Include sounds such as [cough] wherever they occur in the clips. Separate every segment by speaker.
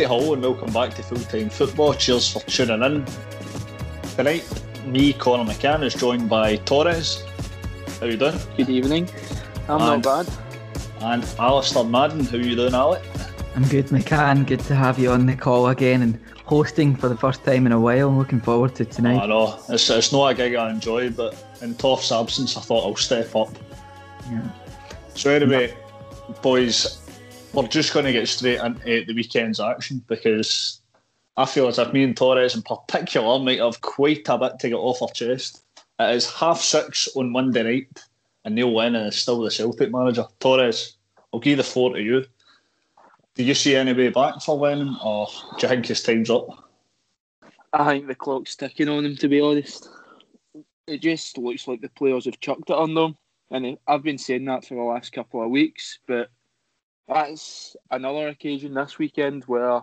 Speaker 1: Alright, hello and welcome back to Full Time Football. Cheers for tuning in. Tonight, me, Conor McCann, is joined by Torres. How you doing?
Speaker 2: Good evening. I'm
Speaker 1: And-
Speaker 2: not bad.
Speaker 1: And Alistair Madden. How you doing, Alec?
Speaker 3: I'm good, McCann. Good to have you on the call again and hosting for the first time in a while. I'm Looking forward to tonight.
Speaker 1: I know it's, it's not a gig I enjoy, but in Toff's absence, I thought I'll step up.
Speaker 3: Yeah.
Speaker 1: So anyway, boys, we're just going to get straight into eh, the weekend's action because I feel as if me and Torres in particular might have quite a bit to get off our chest. It is half six on Monday night, and Neil Lennon is still the Celtic manager. Torres, I'll give the floor to you. Do you see any way back for Lennon, or do you think his time's up?
Speaker 2: I think the clock's ticking on him, to be honest. It just looks like the players have chucked it on them. And I've been saying that for the last couple of weeks, but that's another occasion this weekend where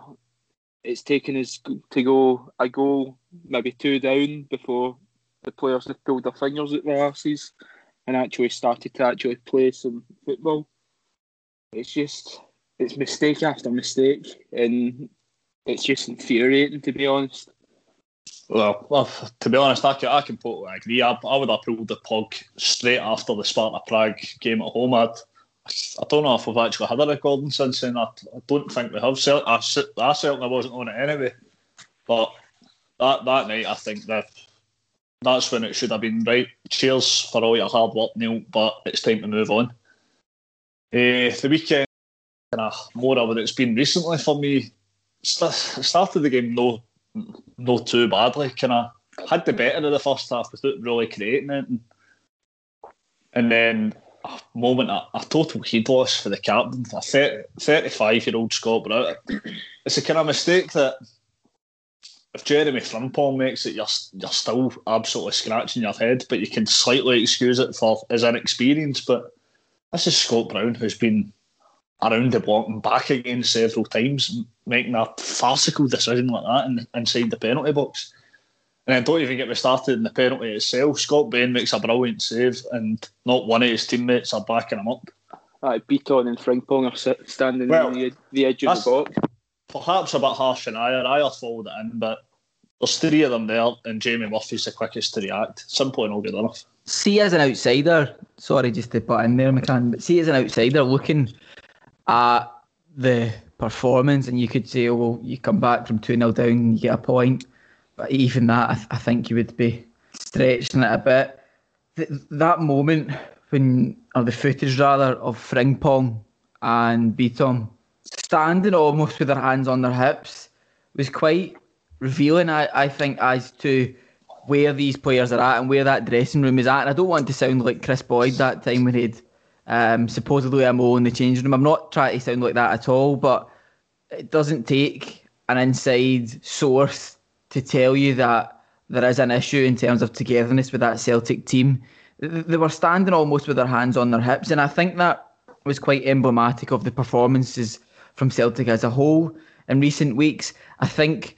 Speaker 2: it's taken us to go a goal, maybe two down, before the players have pulled their fingers at their asses and actually started to actually play some football. It's just, it's mistake after mistake, and it's just infuriating, to be honest.
Speaker 1: Well, well, to be honest, I, can, I completely agree. I, I would have pulled the plug straight after the Sparta Prague game at home. I'd, I don't know if we've actually had a recording since then. I, I don't think we have. Cer- I, I certainly wasn't on it anyway. But that, that night, I think that that's when it should have been right. Cheers for all your hard work, Neil, but it's time to move on. Eh, the weekend, kind of more of what it's been recently for me. St- started the game no not too badly. Kind of had the better of the first half without really creating it, and, and then a moment a, a total heed loss for the captain, a 35 year old Scott Brown. [clears throat] It's a kind of mistake that if Jeremy Frimpong makes it, you're you're still absolutely scratching your head, but you can slightly excuse it for his inexperience. But this is Scott Brown who's been around the block and back again several times, making a farcical decision like that in, inside the penalty box. And then don't even get me started in the penalty itself. Scott Bain makes a brilliant save, and not one of his teammates are backing him up.
Speaker 2: Uh, Bitton and Frimpong are standing
Speaker 1: Well,
Speaker 2: on the, the edge of the box.
Speaker 1: Perhaps a bit harsh on Ajer. Ajer followed it in, but there's three of them there, and Jamie Murphy's the quickest to react. Simple and all good enough.
Speaker 3: See, as an outsider, sorry, just to put in there, McCann, but see, as an outsider looking at the performance, and you could say, oh, well, you come back from 2 0 down, you get a point. But even that, I, th- I think you would be stretching it a bit. Th- that moment when, or the footage rather, of Frimpong and Bitton standing almost with their hands on their hips was quite revealing, I, I think, as to where these players are at and where that dressing room is at. And I don't want to sound like Kris Boyd that time when he'd um, supposedly mo in the changing room. I'm not trying to sound like that at all, but it doesn't take an inside source to tell you that there is an issue in terms of togetherness with that Celtic team. They were standing almost with their hands on their hips, and I think that was quite emblematic of the performances from Celtic as a whole in recent weeks. I think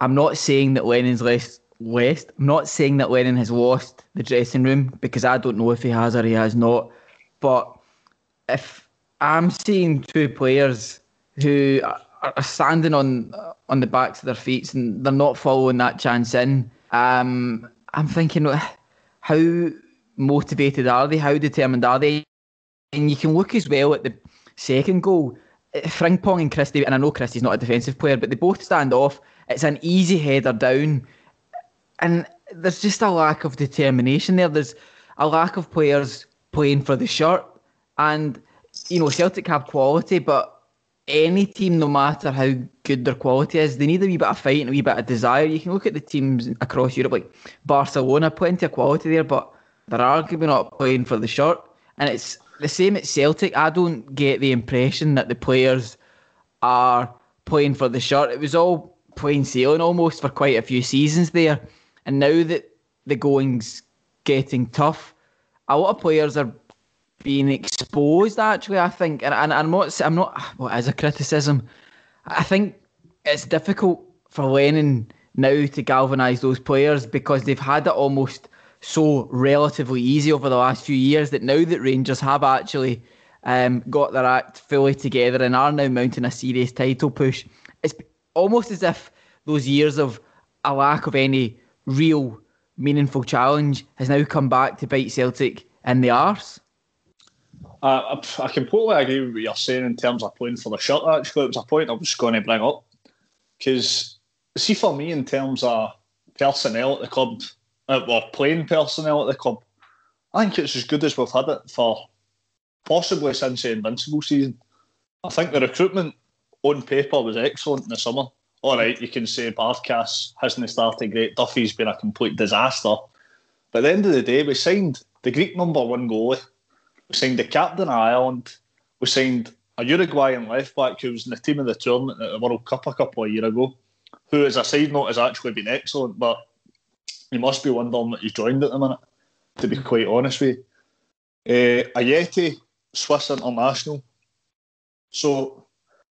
Speaker 3: I'm not saying that Lennon's less West. I'm not saying that Lennon has lost the dressing room because I don't know if he has or he has not. But if I'm seeing two players who are standing on on the backs of their feet and they're not following that chance in, um, I'm thinking, how motivated are they? How determined are they? And you can look as well at the second goal. Frimpong and Christie, and I know Christie's not a defensive player, but they both stand off. It's an easy header down, and there's just a lack of determination there. There's a lack of players playing for the shirt, and you know Celtic have quality, but any team, no matter how good their quality is, they need a wee bit of fight and a wee bit of desire. You can look at the teams across Europe, like Barcelona, plenty of quality there, but they're arguably not playing for the shirt. And it's the same at Celtic. I don't get the impression that the players are playing for the shirt. It was all plain sailing almost for quite a few seasons there. And now that the going's getting tough, a lot of players are being exposed. Actually, I think, and, and I'm not, I'm not. What is a criticism? I think it's difficult for Lennon now to galvanise those players because they've had it almost so relatively easy over the last few years that now that Rangers have actually um, got their act fully together and are now mounting a serious title push, it's almost as if those years of a lack of any real meaningful challenge has now come back to bite Celtic in the arse.
Speaker 1: I, I completely agree with what you're saying in terms of playing for the shirt. Actually, it was a point I was going to bring up because see for me in terms of personnel at the club, uh, or playing personnel at the club, I think it's as good as we've had it for possibly since the Invincible season. I think the recruitment on paper was excellent in the summer. All right, you can say Barkas hasn't started great. Duffy's been a complete disaster. But at the end of the day, we signed the Greek number one goalie we signed the captain of Ireland. We signed a Uruguayan left back who was in the team of the tournament at the World Cup a couple of years ago, who, as a side note, has actually been excellent. But you must be wondering that he's joined at the minute, to be quite honest with you. Uh, Swiss international. So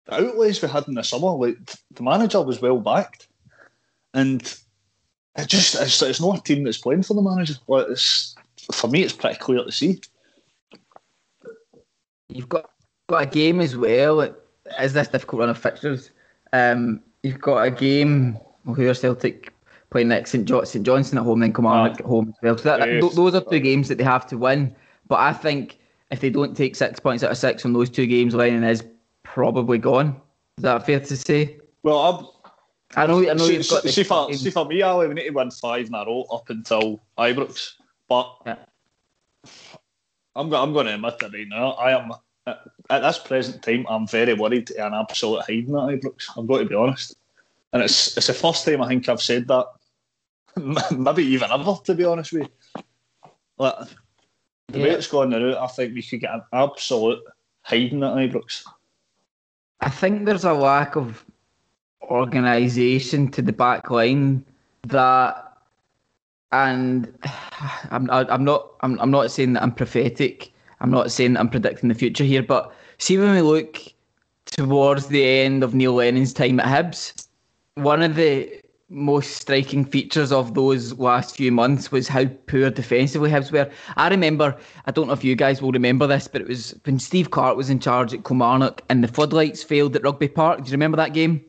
Speaker 1: the outlays we had in the summer, like the manager was well backed, and it just it's, it's not a team that's playing for the manager. Like it's, for me, it's pretty clear to see.
Speaker 3: You've got got a game as well. Is this difficult run of fixtures? Um, you've got a game who are Celtic playing next St. Jo- St. Johnstone at home, then Kilmarnock ah. at home as well. So that, that, those are two games that they have to win. But I think if they don't take six points out of six from those two games, Lennon is probably gone. Is that fair to say?
Speaker 1: Well, I'm,
Speaker 3: i know. I know.
Speaker 1: See,
Speaker 3: you've got
Speaker 1: see, for, see for me, Ali, we need to win five in a row up until Ibrox. But yeah. I'm, I'm going to admit it right now. I am at this present time. I'm very worried and absolute hiding at Ibrox. I've got to be honest, and it's it's the first time I think I've said that. [laughs] Maybe even ever, to be honest with you. Like, the yeah. way it's going now, I think we could get an absolute hiding at Ibrox.
Speaker 3: I think there's a lack of organisation to the back line that and I'm I'm not I'm I'm not saying that I'm prophetic. I'm not saying that I'm predicting the future here, but see when we look towards the end of Neil Lennon's time at Hibs, one of the most striking features of those last few months was how poor defensively Hibs were. I remember, I don't know if you guys will remember this, but it was when Steve Clarke was in charge at Kilmarnock and the floodlights failed at Rugby Park. Do you remember that game?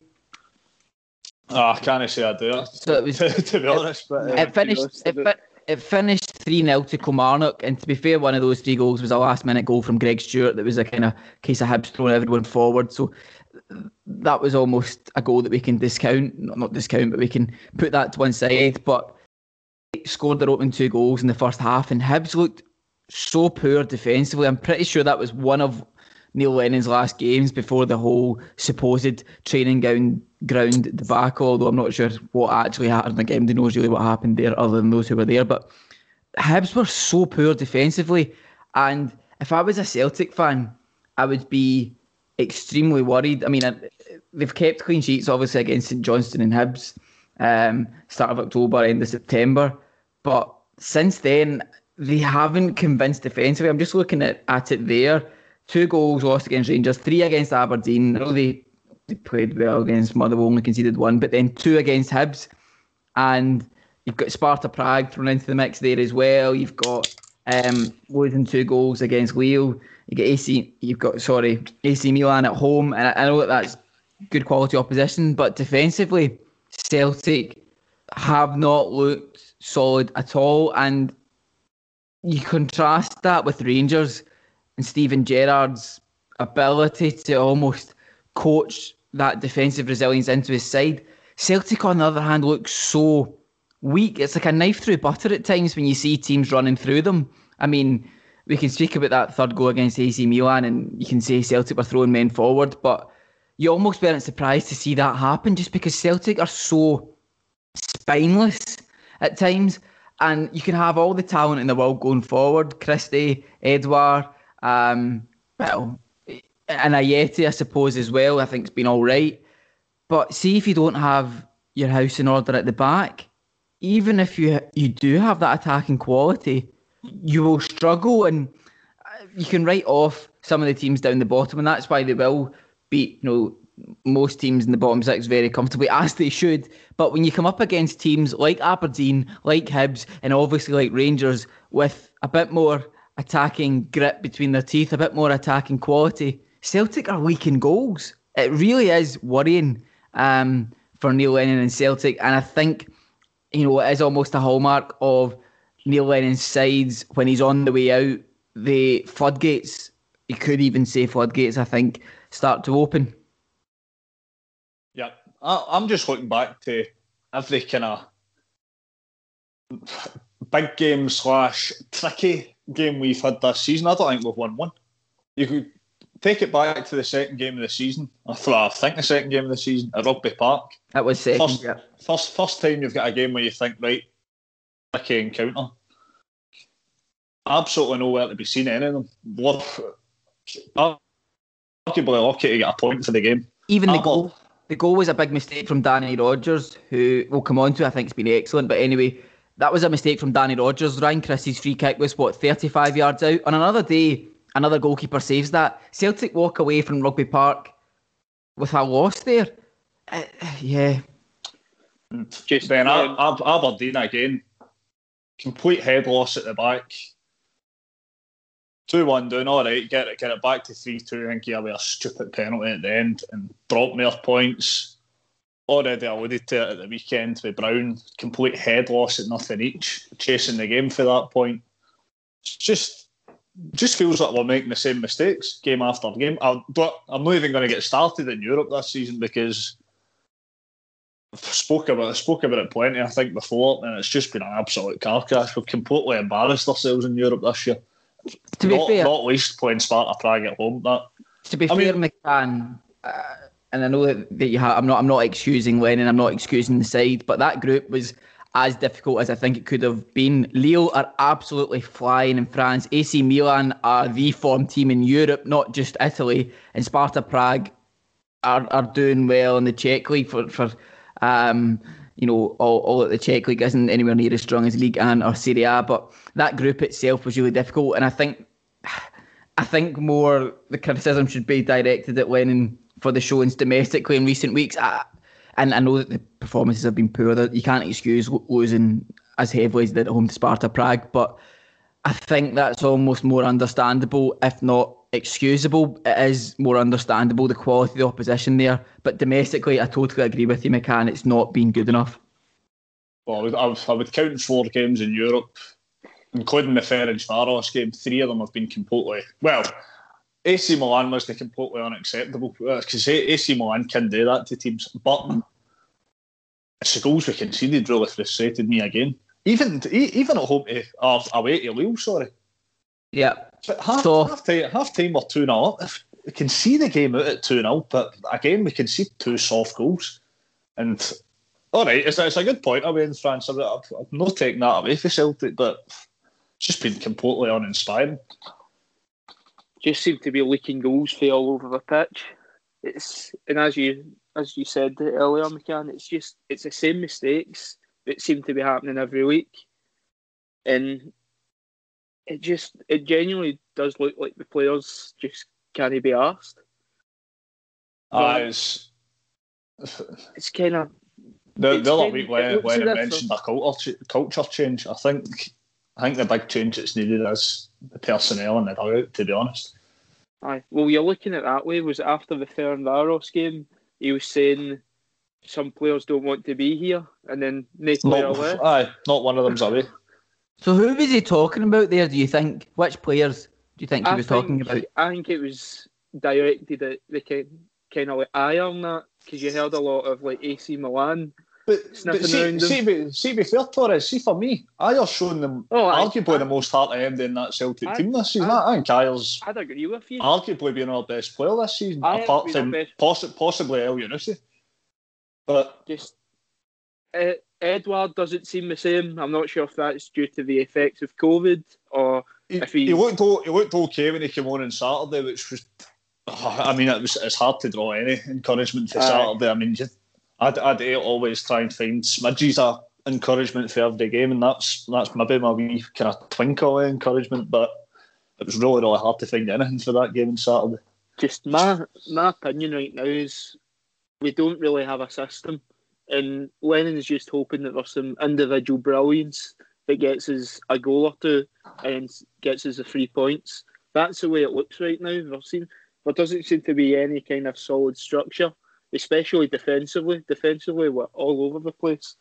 Speaker 1: Oh, I can't say I do. [laughs] So it was, [laughs] to be honest, but uh,
Speaker 3: it finished. It, fi- it finished three 0 to Kilmarnock, and to be fair, one of those three goals was a last minute goal from Greg Stewart. That was a kind of case of Hibs throwing everyone forward. So that was almost a goal that we can discount, not, not discount, but we can put that to one side. But scored their opening two goals in the first half, and Hibs looked so poor defensively. I'm pretty sure that was one of Neil Lennon's last games before the whole supposed training ground ground debacle. Although I'm not sure what actually happened. Like MD knows really what happened there, other than those who were there. But Hibs were so poor defensively, and if I was a Celtic fan, I would be extremely worried. I mean, they've kept clean sheets obviously against St Johnstone and Hibs, um, start of October, end of September, but since then they haven't convinced defensively. I'm just looking at, at it there two goals lost against Rangers, three against Aberdeen. I know they, they played well against Motherwell, only conceded one, but then two against Hibs. And you've got Sparta Prague thrown into the mix there as well. You've got um, losing two goals against Lille. You get AC, you've got sorry AC Milan at home, and I, I know that that's good quality opposition, but defensively, Celtic have not looked solid at all. And you contrast that with Rangers, and Steven Gerrard's ability to almost coach that defensive resilience into his side. Celtic, on the other hand, looks so weak. It's like a knife through butter at times when you see teams running through them. I mean, we can speak about that third goal against AC Milan, and you can say Celtic were throwing men forward, but you almost weren't surprised to see that happen just because Celtic are so spineless at times. And you can have all the talent in the world going forward Christie, Edouard, um, well, and Ajeti, I suppose, as well. I think it's been all right. But see if you don't have your house in order at the back, even if you you do have that attacking quality, you will struggle, and uh, you can write off some of the teams down the bottom, and that's why they will beat you know most teams in the bottom six very comfortably, as they should. But when you come up against teams like Aberdeen, like Hibs, and obviously like Rangers, with a bit more attacking grit between their teeth, a bit more attacking quality. Celtic are weak in goals. It really is worrying. um, for Neil Lennon and Celtic, and I think you know it is almost a hallmark of Neil Lennon's sides when he's on the way out. The floodgates, you could even say floodgates, I think, start to open.
Speaker 1: Yeah, I'm just looking back to every kind of big game slash tricky game we've had this season. I don't think we've won one. You could take it back to the second game of the season. I thought I think the second game of the season at Rugby Park.
Speaker 3: That was second.
Speaker 1: First,
Speaker 3: yeah.
Speaker 1: first, first time you've got a game where you think right, tricky encounter. Absolutely nowhere to be seen any of them. Worth, arguably lucky to get a point for the game.
Speaker 3: Even the goal. The goal was a big mistake from Danny Rogers, who we'll come on to. I think it's been excellent. But anyway, that was a mistake from Danny Rogers. Ryan Christie's free kick was what 35 yards out. On another day, another goalkeeper saves that. Celtic walk away from Rugby Park with a loss there. Uh, yeah,
Speaker 2: Just
Speaker 1: Then Ab- Aberdeen again, complete head loss at the back. Two one down, all right. Get it, get it back to three two, I and give away a stupid penalty at the end and drop more points. Already alluded to it at the weekend with Brown, complete head loss at nothing each, chasing the game for that point. It's just, just feels like we're making the same mistakes game after game. I, but I'm not even going to get started in Europe this season because I've spoke about I spoke about it plenty, I think, before, and it's just been an absolute car crash. We've completely embarrassed ourselves in Europe this year.
Speaker 3: to be
Speaker 1: not,
Speaker 3: fair,
Speaker 1: not least playing Sparta Prague at home. That
Speaker 3: to be
Speaker 1: I
Speaker 3: fair,
Speaker 1: mean-
Speaker 3: McCann, uh, and I know that, that you have. I'm not. I'm not excusing Lennon. I'm not excusing the side, but that group was as difficult as I think it could have been. Lille are absolutely flying in France. AC Milan are the form team in Europe, not just Italy. And Sparta Prague are, are doing well in the Czech league for for um, you know all, all that the Czech league isn't anywhere near as strong as League and or Serie A, but that group itself was really difficult. And I think I think more the criticism should be directed at Lennon for the showings domestically in recent weeks. I, and I know that the performances have been poor. That you can't excuse losing as heavily as they did at home to Sparta Prague, but I think that's almost more understandable, if not excusable. It is more understandable the quality of the opposition there, but domestically, I totally agree with you, McCann. It's not been good enough.
Speaker 1: well, I would, I would, count four games in Europe, including the Ferencvaros game. Three of them have been completely well. AC Milan was the completely unacceptable uh, because AC Milan can do that to teams, but it's the goals we conceded really frustrated me again. Even even at home eh, to or away to Lille, sorry.
Speaker 3: Yeah,
Speaker 1: But half,
Speaker 3: So-
Speaker 1: half time, half time we're 2 0 up. If we can see the game out at 2 0, but again, we can see two soft goals. And all right, it's, it's a good point away in France. I'm, I've not taking that away for Celtic, but it's just been completely uninspiring.
Speaker 2: Just seem to be leaking goals for all over the pitch. It's and as you as you said earlier, McCann, it's just it's the same mistakes that seem to be happening every week, and it just it genuinely does look like the players just can't be asked.
Speaker 1: Uh, it's,
Speaker 2: It's kind of
Speaker 1: the, the other week when, when I mentioned a culture, culture change, I think I think the big change that's needed is the personnel in the dugout, to be honest.
Speaker 2: aye. Well, you're looking at it that way. Was it after the Ferencvaros game? He was saying some players don't want to be here, and then no player
Speaker 1: Not,
Speaker 2: left.
Speaker 1: aye, not one of them's away. [laughs]
Speaker 3: So who was he talking about there? Do you think? Which players do you think he
Speaker 2: I
Speaker 3: was talking about?
Speaker 2: I think it was directed at the kind kind of like iron that because you heard a lot of like AC Milan.
Speaker 1: But, but see, see, be, see, be fair, Torres, see for me, Ajer's shown them
Speaker 2: Oh,
Speaker 1: arguably
Speaker 2: I-
Speaker 1: the most heart end in that Celtic
Speaker 2: I-
Speaker 1: team this season.
Speaker 2: I-
Speaker 1: I, think Ajer's
Speaker 2: I'd agree with you.
Speaker 1: arguably being our best player this season,
Speaker 2: Ajer's
Speaker 1: apart from possi- possibly Elyounoussi. But
Speaker 2: Just uh, Edouard doesn't seem the same. I'm not sure if that's due to the effects of COVID or
Speaker 1: he,
Speaker 2: If he-
Speaker 1: he looked he looked okay when he came on on Saturday, which was, I mean, it was it's hard to draw any encouragement for Saturday. I mean, you, I'd, I'd always try and find smidges of encouragement for every game, and that's that's maybe my wee kind of twinkle of encouragement, but it was really really hard to find anything for that game on Saturday.
Speaker 2: just my my opinion right now is we don't really have a system, and Lennon's just hoping that there's some individual brilliance that gets us a goal or two and gets us the three points. That's the way it looks right now. There, seem, there doesn't seem to be any kind of solid structure, especially defensively. Defensively, we're all over the place.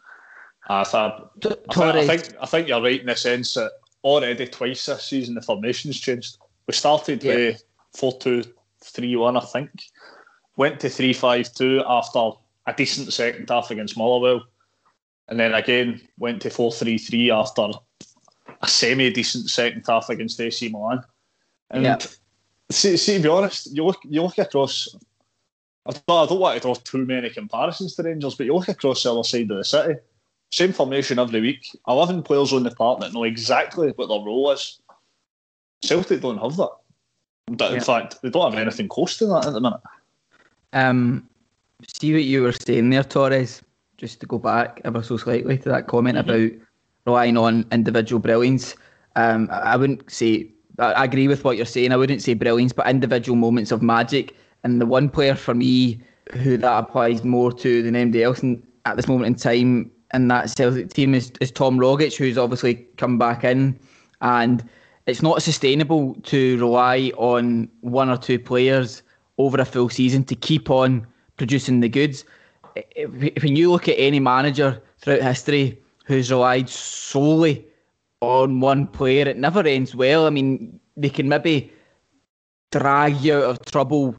Speaker 1: I, th- I, th- I, think I think you're right in the sense that already twice this season the formation's changed. We started yeah. with four two three one, I think. Went to three five two after a decent second half against Motherwell, and then again went to four three three after a semi decent second half against AC Milan. And yep. see, see, to be honest, you look you look across. I don't, I don't want to draw too many comparisons to Rangers, but you look across the other side of the city. Same formation every week. Eleven players on the park that know exactly what their role is. Celtic don't have that. But in yeah. fact, they don't have anything close to that at the minute.
Speaker 3: Um, see what you were saying there, Torres. Just to go back ever so slightly to that comment mm-hmm. about relying on individual brilliance. Um, I wouldn't say I agree with what you're saying. I wouldn't say brilliance, but individual moments of magic. And the one player for me who that applies more to than anybody else in, at this moment in time in that Celtic team is, is Tom Rogic, who's obviously come back in. And it's not sustainable to rely on one or two players over a full season to keep on producing the goods. When you look at any manager throughout history who's relied solely on one player, it never ends well. I mean, they can maybe drag you out of trouble,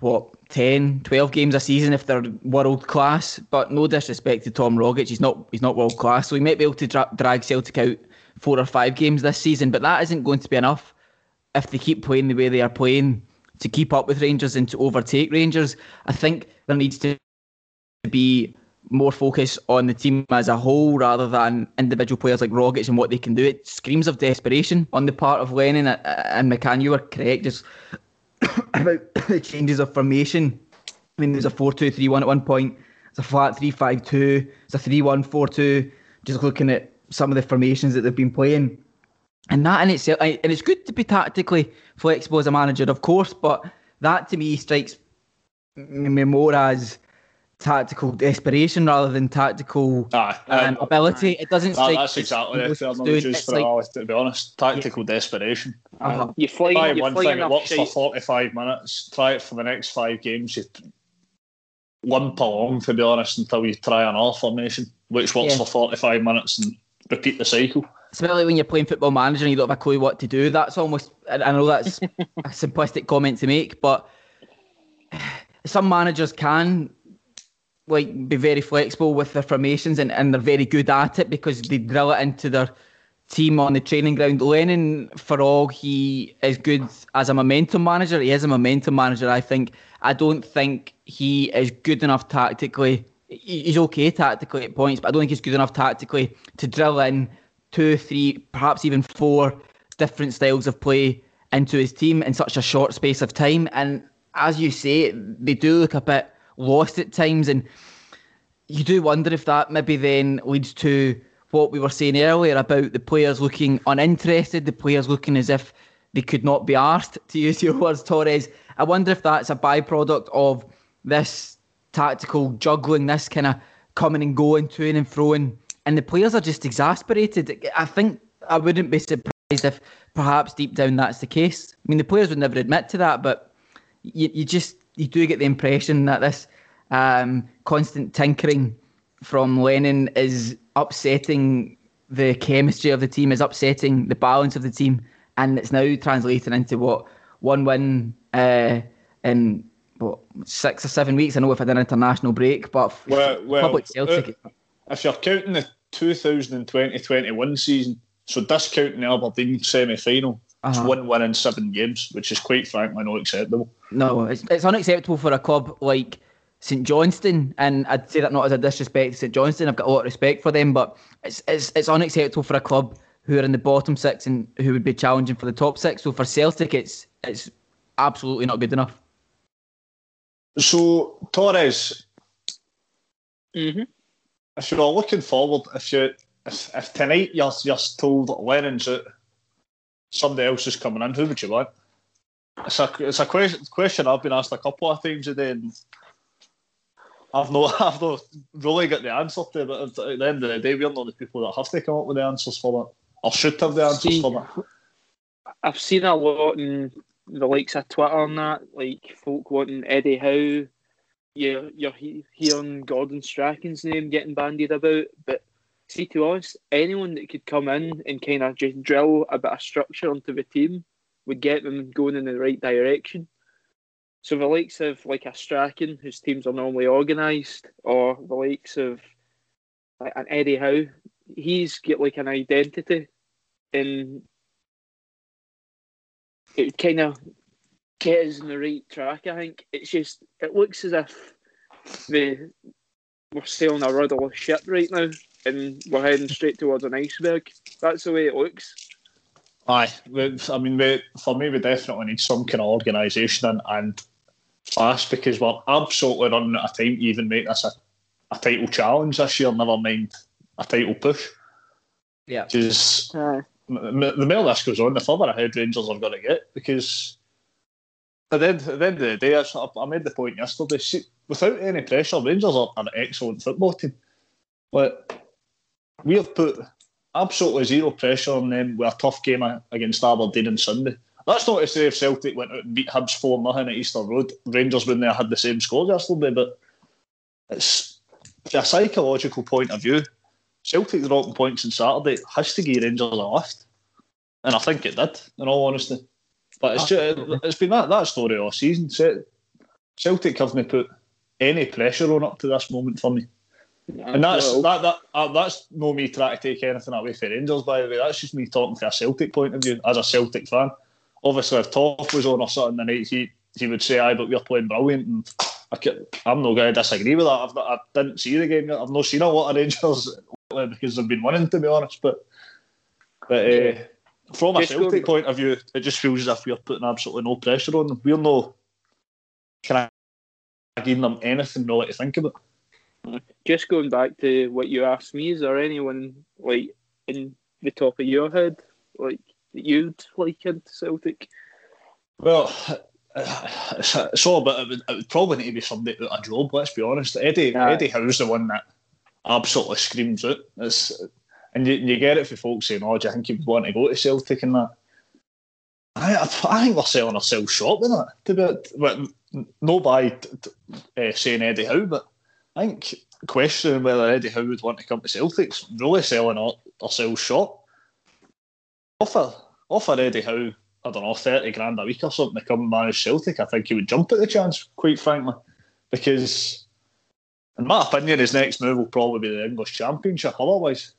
Speaker 3: what, 10, 12 games a season if they're world class. But no disrespect to Tom Rogic, he's not he's not world class, so he might be able to dra- drag Celtic out four or five games this season. But that isn't going to be enough if they keep playing the way they are playing to keep up with Rangers and to overtake Rangers. I think there needs to be more focus on the team as a whole rather than individual players like Rogic and what they can do. It screams of desperation on the part of Lennon uh, uh, and McCann. You were correct [coughs] about [coughs] the changes of formation. I mean, there's a 4 2 3 1 at one point, it's a flat 3 5 2, it's a 3 1 4 2. Just looking at some of the formations that they've been playing. And that in itself, and it's good to be tactically flexible as a manager, of course, but that to me strikes me more as tactical desperation rather than tactical
Speaker 1: ah,
Speaker 3: um, ability. It doesn't.
Speaker 1: That, that's exactly it. I'm not just for like, to be honest. Tactical yeah. desperation.
Speaker 2: Uh-huh. You fly, try
Speaker 1: one thing, it works for 45 minutes. Try it for the next five games. You limp along, to be honest, until you try another formation, which works yeah. for 45 minutes and repeat the cycle.
Speaker 3: Especially when you're playing football manager and you don't have a clue what to do. That's almost. I know that's [laughs] a simplistic comment to make, but [sighs] some managers can like be very flexible with their formations and, and they're very good at it because they drill it into their team on the training ground. Lennon, for all he is good as a momentum manager, he is a momentum manager. I think. I don't think he is good enough tactically. He's okay tactically at points, but I don't think he's good enough tactically to drill in two, three, perhaps even four different styles of play into his team in such a short space of time. And as you say, they do look a bit lost at times. And you do wonder if that maybe then leads to what we were saying earlier about the players looking uninterested, the players looking as if they could not be asked, to use [laughs] your words, Torres. I wonder if that's a byproduct of this tactical juggling, this kind of coming and going, to and froing, and the players are just exasperated. I think I wouldn't be surprised if perhaps deep down that's the case. I mean, the players would never admit to that, but you, you just you do get the impression that this um, constant tinkering from Lennon is upsetting the chemistry of the team, is upsetting the balance of the team, and it's now translating into what one win uh, in what six or seven weeks. I know we've had an international break, but
Speaker 1: well, well public Celtic. Uh, if you're counting the 2020-21 season, so discounting the Aberdeen semi-final, uh-huh. It's one win in seven games, which is quite frankly not acceptable.
Speaker 3: No, it's, it's unacceptable for a club like St Johnstone, and I'd say that not as a disrespect to St Johnstone. I've got a lot of respect for them, but it's it's it's unacceptable for a club who are in the bottom six and who would be challenging for the top six. So for Celtic, it's it's absolutely not good enough.
Speaker 1: So Torres,
Speaker 2: mm-hmm.
Speaker 1: if you're all looking forward, if you if, if tonight you're you're told Lennon's out somebody else is coming in, who would you want? It's a it's a question question I've been asked a couple of times today, and I've not [laughs] I've not really got the answer to. It, but at the end of the day, we're not the people that have to come up with the answers for that, or should have the answers See, for that.
Speaker 2: I've seen a lot in the likes of Twitter and that, like folk wanting Eddie Howe you're, you're hearing Gordon Strachan's name getting bandied about, but see, to us, anyone that could come in and kind of just drill a bit of structure onto the team would get them going in the right direction. So the likes of like a Strachan, whose teams are normally organised, or the likes of like an Eddie Howe, he's got like an identity, and it kind of get us in the right track. I think it's just it looks as if the we're sailing a rudderless ship right now, and we're heading straight towards an iceberg. That's the way it looks.
Speaker 1: Aye, I mean, we, for me, we definitely need some kind of organisation and, and fast because we're absolutely running out of time to even make this a, a title challenge this year. Never mind a title push.
Speaker 3: Yeah,
Speaker 1: because the more this goes on, the further ahead Rangers are going to get because at the, end, at the end of the day, I, I made the point yesterday. See, without any pressure, Rangers are an excellent football team. But we have put absolutely zero pressure on them with a tough game against Aberdeen on Sunday. That's not to say if Celtic went out and beat Hibs 4 nothing at Easter Road, Rangers wouldn't have had the same score yesterday, but it's from a psychological point of view. Celtic dropping points on Saturday has to give Rangers a lift. And I think it did, in all honesty. But it's just, it's been that, that story all season. Celtic haven't put any pressure on up to this moment for me. And that's that, that uh, that's no me trying to take anything away from Rangers, by the way. That's just me talking from a Celtic point of view, as a Celtic fan. Obviously, if Toff was on or something the night, he, he would say, aye, but we're playing brilliant. And I am not going to disagree with that. I've not, I didn't see the game yet. I've not seen a lot of Rangers because they've been winning, to be honest. But but uh, from a Celtic point of view, it just feels as if we're putting absolutely no pressure on them. We're no kind of giving them anything really to think about.
Speaker 2: Just going back to what you asked me, is there anyone like in the top of your head, like that you'd like into Celtic?
Speaker 1: Well, [sighs] so, but it would, it would probably need to be somebody out of job. Let's be honest. Eddie. Eddie Howe's the one that absolutely screams out. It's, and you, you get it for folks saying, "Oh, do you think you'd want to go to Celtic and that?" I, I think we're selling ourselves short with that. To be, but no by uh, saying Eddie Howe, but I think questioning whether Eddie Howe would want to come to Celtic's really selling ourselves short. Offer offer Eddie Howe, I don't know, thirty grand a week or something to come and manage Celtic. I think he would jump at the chance, quite frankly, because in my opinion, his next move will probably be the English Championship. Otherwise,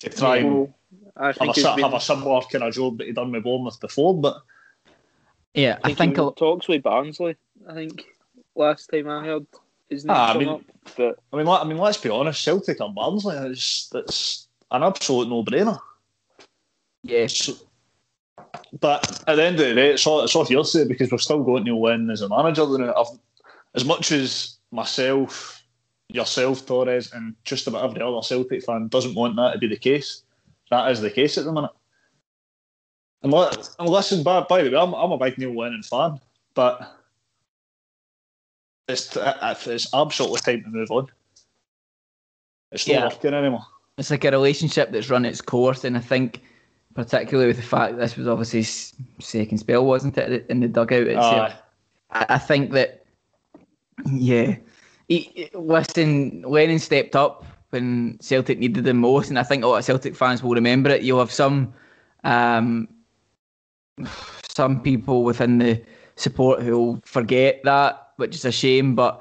Speaker 1: to try and have a, have a similar kind of job that he done with Bournemouth before, but
Speaker 3: yeah, I think, I think
Speaker 2: talks with Barnsley. I think last time I heard his name ah, I mean, up. But
Speaker 1: I mean, I mean, let's be honest, Celtic and Barnsley is that's an absolute no-brainer.
Speaker 3: Yes.
Speaker 1: but at the end of the day, it's all, it's all hearsay because we're still going to win as a manager. I've, as much as myself, yourself, Torres, and just about every other Celtic fan doesn't want that to be the case, that is the case at the minute. And, and listen, by, by the way, I'm, I'm a big Neil Lennon fan, but it's it's absolutely time to move on. It's not yeah. working anymore.
Speaker 3: It's like a relationship that's run its course, and I think, particularly with the fact this was obviously second spell, wasn't it, in the dugout itself? I, I think that, yeah, he, listen, Lennon stepped up when Celtic needed him most, and I think a lot of Celtic fans will remember it. You'll have some, um, [sighs] some people within the support who'll forget that which is a shame. But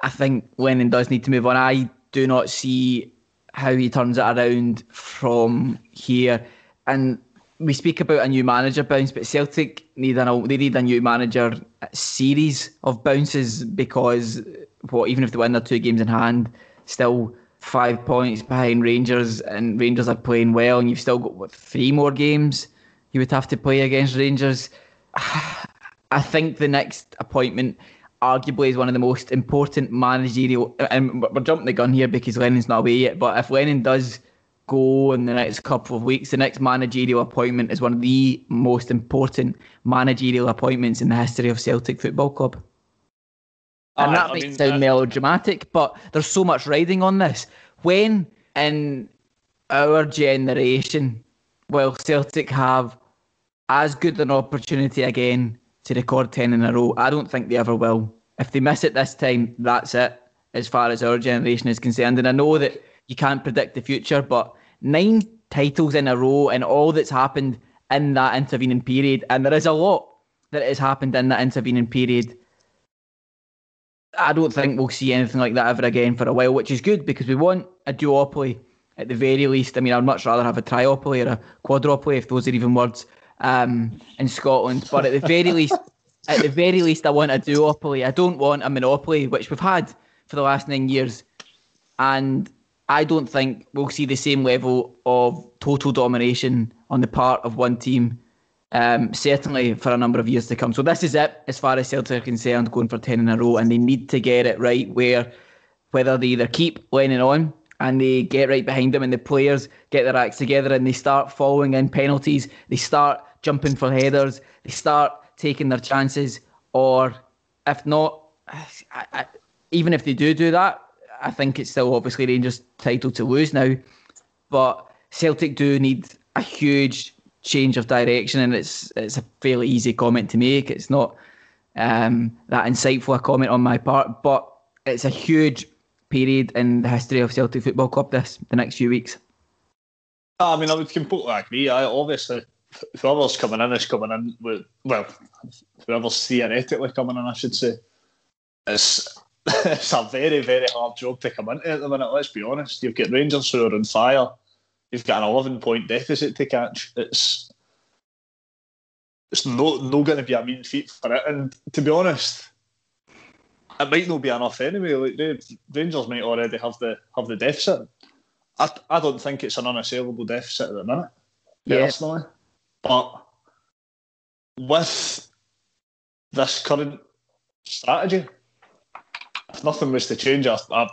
Speaker 3: I think Lennon does need to move on. I do not see how he turns it around from here. And we speak about a new manager bounce, but Celtic need an they need a new manager series of bounces because what even if they win their two games in hand, still five points behind Rangers, and Rangers are playing well, and you've still got what three more games you would have to play against Rangers. [sighs] I think the next appointment arguably is one of the most important managerial. And we're jumping the gun here because Lennon's not away yet. But if Lennon does go in the next couple of weeks, the next managerial appointment is one of the most important managerial appointments in the history of Celtic Football Club. And that I might mean, sound melodramatic, but there's so much riding on this. When in our generation, will Celtic have as good an opportunity again to record 10 in a row. I don't think they ever will. if they miss it this time, that's it as far as our generation is concerned. And I know that you can't predict the future, but nine titles in a row and all that's happened in that intervening period, and there is a lot that has happened in that intervening period. I don't think we'll see anything like that ever again for a while, which is good because we want a duopoly at the very least. I mean, I'd much rather have a triopoly or a quadropoly, if those are even words, um, in Scotland. But at the very least, [laughs] at the very least, I want a duopoly. I don't want a monopoly, which we've had for the last nine years. And I don't think we'll see the same level of total domination on the part of one team, um, certainly for a number of years to come. So this is it as far as Celtic are concerned, going for 10 in a row, and they need to get it right where whether they either keep Lennon on and they get right behind them and the players get their acts together and they start following in penalties, they start jumping for headers, they start taking their chances, or if not, I, I, even if they do do that, I think it's still obviously Rangers' title to lose now. But Celtic do need a huge change of direction, and it's it's a fairly easy comment to make. It's not um, that insightful a comment on my part, but it's a huge period in the history of Celtic Football Club. This the next few weeks.
Speaker 1: Ah, I mean, I would completely agree. I obviously whoever's coming in is coming in with well, whoever's theoretically coming in, I should say. It's [laughs] it's a very, very hard job to come into at the minute, let's be honest. You've got Rangers who are on fire. You've got an 11 point deficit to catch. It's it's no, no going to be a mean feat for it. And to be honest, it might not be enough anyway. Like Rangers might already have the have the deficit. I, I don't think it's an unassailable deficit at the minute, personally. Yeah. But with this current strategy, if nothing was to change, I, I,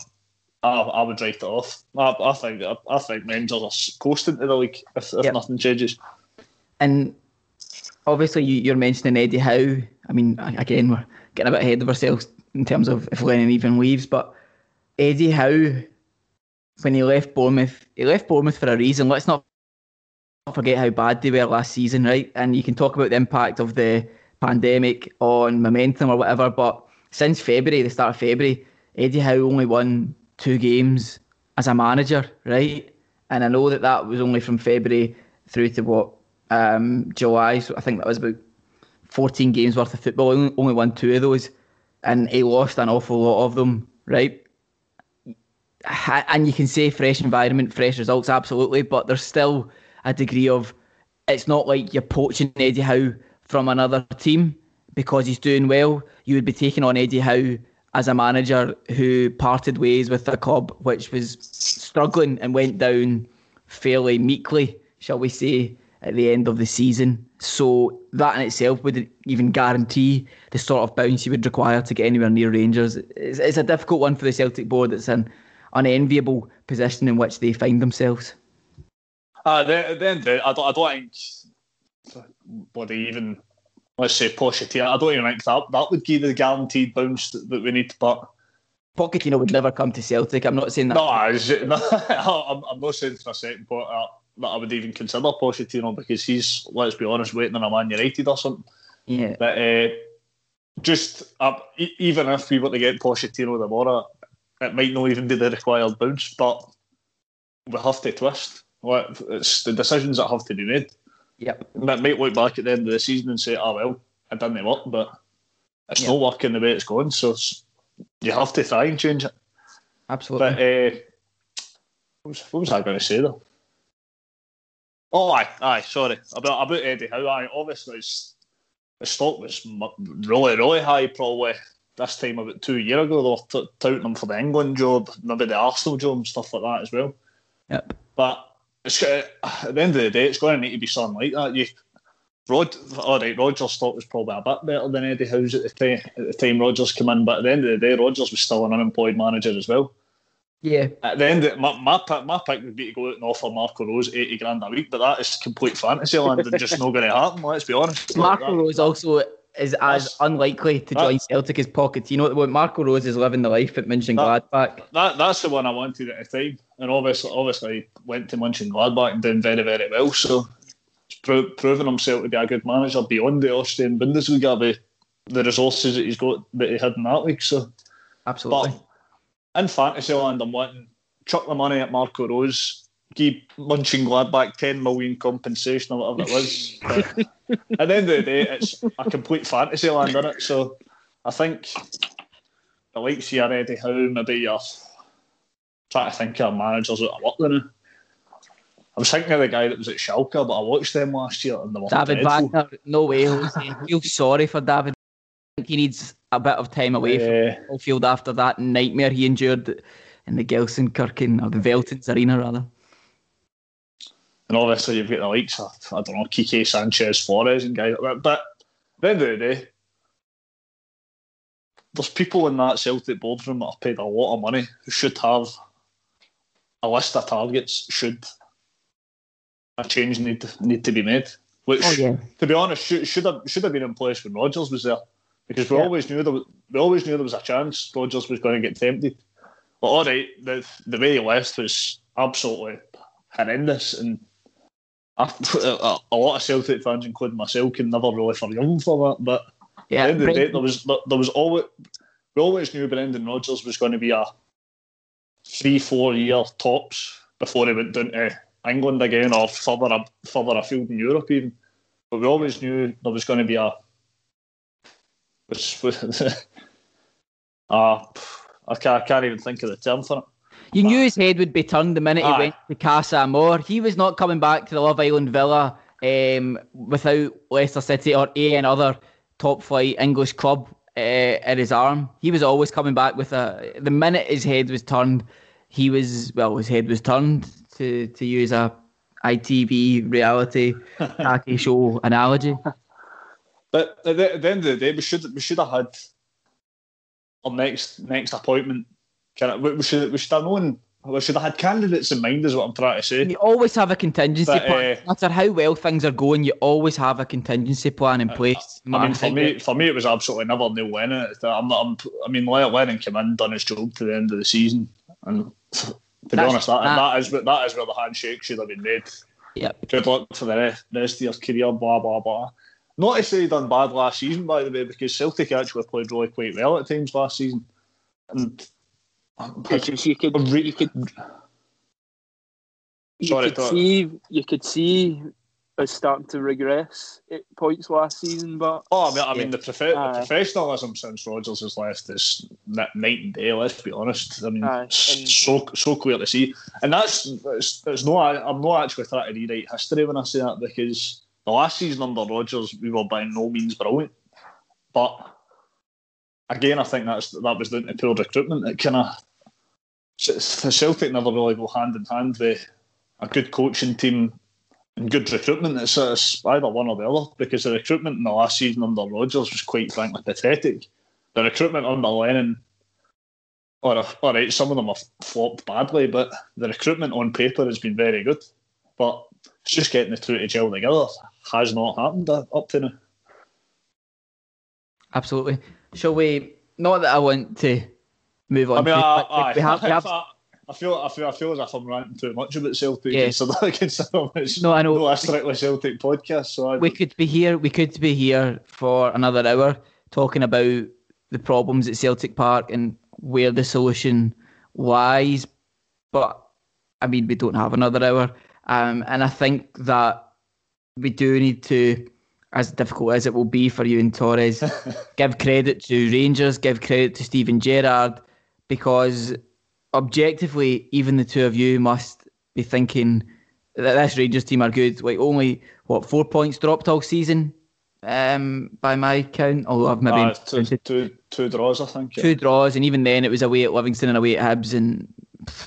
Speaker 1: I, would write it off. I, I think I, I think Rangers are coasting to the league if, if yep. nothing changes.
Speaker 3: And obviously, you, you're mentioning Eddie Howe. I mean, again, we're getting a bit ahead of ourselves in terms of if Lennon even leaves, but Eddie Howe, when he left Bournemouth, he left Bournemouth for a reason. Let's not forget how bad they were last season, right? And you can talk about the impact of the pandemic on momentum or whatever, but since February, the start of February, Eddie Howe only won two games as a manager, right? And I know that that was only from February through to what um, July. So I think that was about 14 games worth of football. Only, only won two of those, and he lost an awful lot of them, right? And you can say fresh environment, fresh results, absolutely, but there's still a degree of it's not like you're poaching Eddie Howe from another team because he's doing well, you would be taking on Eddie Howe as a manager who parted ways with a club which was struggling and went down fairly meekly, shall we say, at the end of the season. So that in itself wouldn't even guarantee the sort of bounce you would require to get anywhere near Rangers. It's, it's a difficult one for the Celtic board. It's an unenviable position in which they find themselves.
Speaker 1: Uh, then, then I don't, I don't think they even let's say Pochettino. I don't even think that that would give the guaranteed bounce that, that we need. But
Speaker 3: Pochettino would never come to Celtic. I'm not saying that.
Speaker 1: No, no [laughs] I'm, not saying for a second but uh, that I would even consider Pochettino because he's, let's be honest, waiting on a Man United or something.
Speaker 3: Yeah.
Speaker 1: But uh, just uh, even if we were to get Pochettino tomorrow, it might not even be the required bounce, but we have to twist. It's the decisions that have to be made.
Speaker 3: Yep.
Speaker 1: Might, might look back at the end of the season and say, oh, well, it didn't work, but it's yep. not working the way it's going. So it's, you have to try and change it.
Speaker 3: Absolutely.
Speaker 1: But uh, what, was, what was I going to say though? Oh, aye, aye, sorry. About, about Eddie Howe, aye, obviously his, his stock was really, really high probably this time about two years ago. They were t- touting him for the England job, maybe the Arsenal job and stuff like that as well.
Speaker 3: Yep.
Speaker 1: But it's, at the end of the day, it's going to need to be something like that. You, Rod, all right, Rodgers' stock was probably a bit better than Eddie Howe's at the time. At the time Rodgers came in, but at the end of the day, Rodgers was still an unemployed manager as well.
Speaker 3: Yeah.
Speaker 1: At the end, of, my, my my pick would be to go out and offer Marco Rose eighty grand a week, but that is complete fantasy land and just not going to happen. Let's be honest. [laughs]
Speaker 3: Marco Rose also is as unlikely to join Celtic as Pochettino. You know what? Marco Rose is living the life at Mönchengladbach.
Speaker 1: That, that, that's the one I wanted at the time, and obviously, obviously went to Mönchengladbach and doing very, very well. So, pro- proven himself to be a good manager beyond the Austrian Bundesliga by the resources that he's got that he had in that week. So,
Speaker 3: absolutely.
Speaker 1: But in fantasy land, I'm wanting chuck the money at Marco Rose, give Mönchengladbach 10 million compensation or whatever it was. [laughs] at the end of the day, it's a complete fantasy land, isn't it? So, I think the likes of Eddie Howe, maybe you're trying to think of managers that are working. I was thinking of the guy that was at Schalke, but I watched them last year and they were
Speaker 3: David
Speaker 1: dreadful.
Speaker 3: Wagner, no way. I feel sorry for David. I think he needs a bit of time away
Speaker 1: Yeah.
Speaker 3: from the field after that nightmare he endured in the Gelsenkirchen or the Veltins Arena rather.
Speaker 1: And obviously, you've got the likes of, I don't know, Quique Sanchez, Flores, and guys like that. But at the end of the day, there's people in that Celtic boardroom that have paid a lot of money who should have a list of targets, should a change need to, need to be made. Which,
Speaker 3: Oh, yeah.
Speaker 1: to be honest, should, should have should have been in place when Rodgers was there, because we
Speaker 3: Yeah.
Speaker 1: always knew there was, we always knew there was a chance Rodgers was going to get tempted. But all right, the the way he left was absolutely horrendous, and [laughs] a lot of Celtic fans, including myself, can never really forgive him for that. But
Speaker 3: Yeah,
Speaker 1: at the end of the day, there was there was always we always knew Brendan Rodgers was going to be a three four year tops before he went down to England again or further further afield in Europe even. But we always knew there was going to be a was, was uh, I can't, I can't even think of the term for it.
Speaker 3: You knew his head would be turned the minute he
Speaker 1: Aye.
Speaker 3: went to Casa Amor. He was not coming back to the Love Island Villa um, without Leicester City or any other top flight English club uh, at his arm. He was always coming back with a. The minute his head was turned, he was well. His head was turned to to use a ITV reality [laughs] Taki show analogy.
Speaker 1: But at the, at the end of the day, we should we should have had our next next appointment. We should we should have known. We should have had candidates in mind, is what I'm trying to say.
Speaker 3: You always have a contingency
Speaker 1: But,
Speaker 3: plan.
Speaker 1: uh,
Speaker 3: No matter how well things are going, you always have a contingency plan in place.
Speaker 1: I mean, for me, for me, it was absolutely never Neil Lennon. I'm not. I'm, I mean, Le- Lennon came in, done his job to the end of the season, and to be
Speaker 3: That's-
Speaker 1: honest, that,
Speaker 3: that-
Speaker 1: that is that is where the handshake should have been made.
Speaker 3: Yep.
Speaker 1: Good luck for the rest, rest of your career. Blah blah blah. Not to say he done bad last season, by the way, because Celtic actually played really quite well at times last season, and
Speaker 2: It's just you could
Speaker 1: Re-
Speaker 2: you could you
Speaker 1: Sorry,
Speaker 2: could see you could see us starting to regress at points last season, but
Speaker 1: Oh, I mean, I mean the, prof- the professionalism since Rodgers has left is night and day. Let's be honest. I mean,
Speaker 2: Aye,
Speaker 1: s-
Speaker 2: and-
Speaker 1: so so clear to see, and that's it's, it's no. I, I'm not actually trying to rewrite history when I say that because the last season under Rodgers we were by no means brilliant, but again, I think that's that was down to poor recruitment. It kind of Celtic never really go hand in hand with a good coaching team and good recruitment. It's, it's either one or the other because the recruitment in the last season under Rodgers was quite frankly pathetic. The recruitment under Lennon, or all right, eh, some of them have flopped badly, but the recruitment on paper has been very good. But it's just getting the two to gel together has not happened up to now.
Speaker 3: Absolutely. Shall we? Not that I want to move on.
Speaker 1: I mean, I, I,
Speaker 3: we have, [laughs] we have,
Speaker 1: I, I feel, I feel, I feel as if I'm ranting too much about Celtic.
Speaker 3: Yeah.
Speaker 1: Consider, consider it's
Speaker 3: No, I know.
Speaker 1: not a strictly Celtic podcast. So I,
Speaker 3: we could be here. We could be here for another hour talking about the problems at Celtic Park and where the solution lies. But I mean, we don't have another hour, um, and I think that we do need to, as difficult as it will be for you and Torres, [laughs] give credit to Rangers, give credit to Steven Gerrard, because objectively, even the two of you must be thinking that this Rangers team are good. Like only what four points dropped all season, um, by my count. Although I've maybe
Speaker 1: uh, two, two, two draws, I think.
Speaker 3: two draws, and even then it was away at Livingston and away at Hibs, and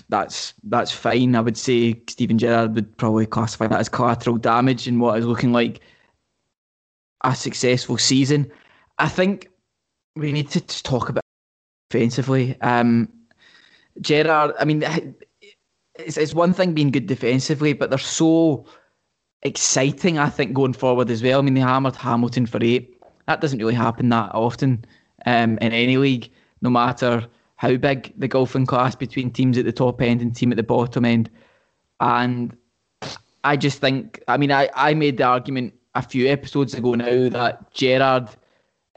Speaker 3: that's that's fine. I would say Steven Gerrard would probably classify that as collateral damage in what is looking like a successful season. I think we need to talk about defensively. Um, Gerrard, I mean, it's, it's one thing being good defensively, but they're so exciting, I think, going forward as well. I mean, they hammered Hamilton for eight. That doesn't really happen that often um, in any league, no matter how big the golfing class between teams at the top end and team at the bottom end. And I just think, I mean, I, I made the argument a few episodes ago now that Gerrard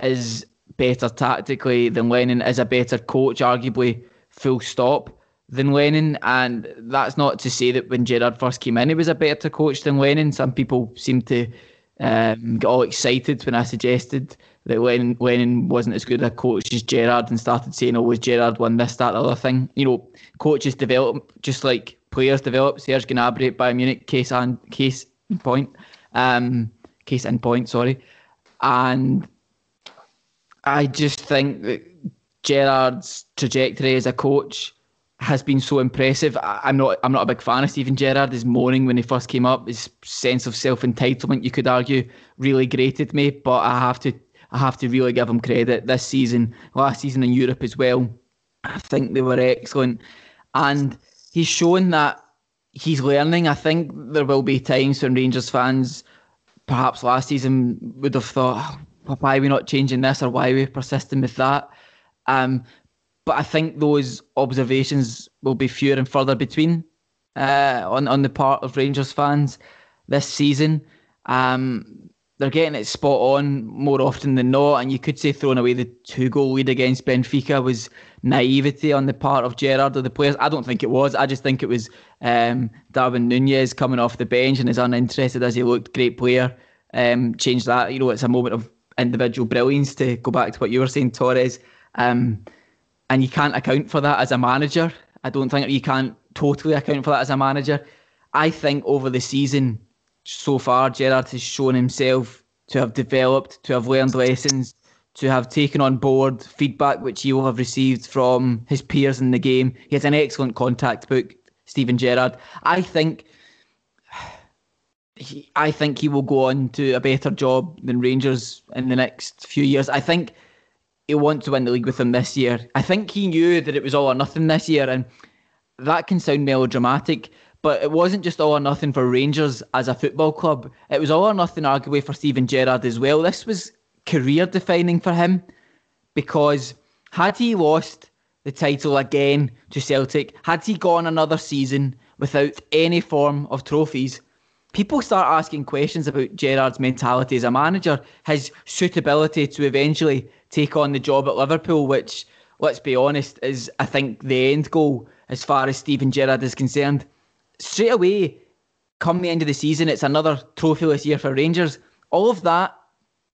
Speaker 3: is better tactically than Lennon, is a better coach, arguably, full stop, than Lennon. And that's not to say that when Gerrard first came in, he was a better coach than Lennon. Some people seem to um, get all excited when I suggested that Lennon, Lennon wasn't as good a coach as Gerrard and started saying, oh, was Gerrard won this, that, the other thing. You know, coaches develop just like players develop. Serge Gnabry at Bayern Munich, case and case in point. Um, case in point, sorry. And I just think that Gerrard's trajectory as a coach has been so impressive. I, am not I'm not a big fan of Steven Gerrard. His moaning when he first came up, his sense of self entitlement, you could argue, really grated me. But I have to I have to really give him credit. This season, last season in Europe as well, I think they were excellent. And he's shown that he's learning. I think there will be times when Rangers fans, perhaps last season, would have thought, why are we not changing this or why are we persisting with that? Um, but I think those observations will be fewer and further between uh, on on the part of Rangers fans this season. Um, they're getting it spot on more often than not, and you could say throwing away the two goal lead against Benfica was naivety on the part of Gerrard or the players. I don't think it was. I just think it was um, Darwin Nunez coming off the bench and is uninterested as he looked. Great player. Um, changed that. You know, it's a moment of individual brilliance to go back to what you were saying, Torres. Um, and you can't account for that as a manager. I don't think you can't totally account for that as a manager. I think over the season so far, Gerrard has shown himself to have developed, to have learned lessons, to have taken on board feedback which he will have received from his peers in the game. He has an excellent contact book, Steven Gerrard. I think [sighs] he, I think he will go on to a better job than Rangers in the next few years. I think he'll want to win the league with them this year. I think he knew that it was all or nothing this year, and that can sound melodramatic, but it wasn't just all or nothing for Rangers as a football club. It was all or nothing, arguably, for Steven Gerrard as well. This was career defining for him because had he lost the title again to Celtic, had he gone another season without any form of trophies, people start asking questions about Gerrard's mentality as a manager, his suitability to eventually take on the job at Liverpool, which, let's be honest, is, I think, the end goal as far as Steven Gerrard is concerned. Straight away, come the end of the season, it's another trophyless year for Rangers. All of that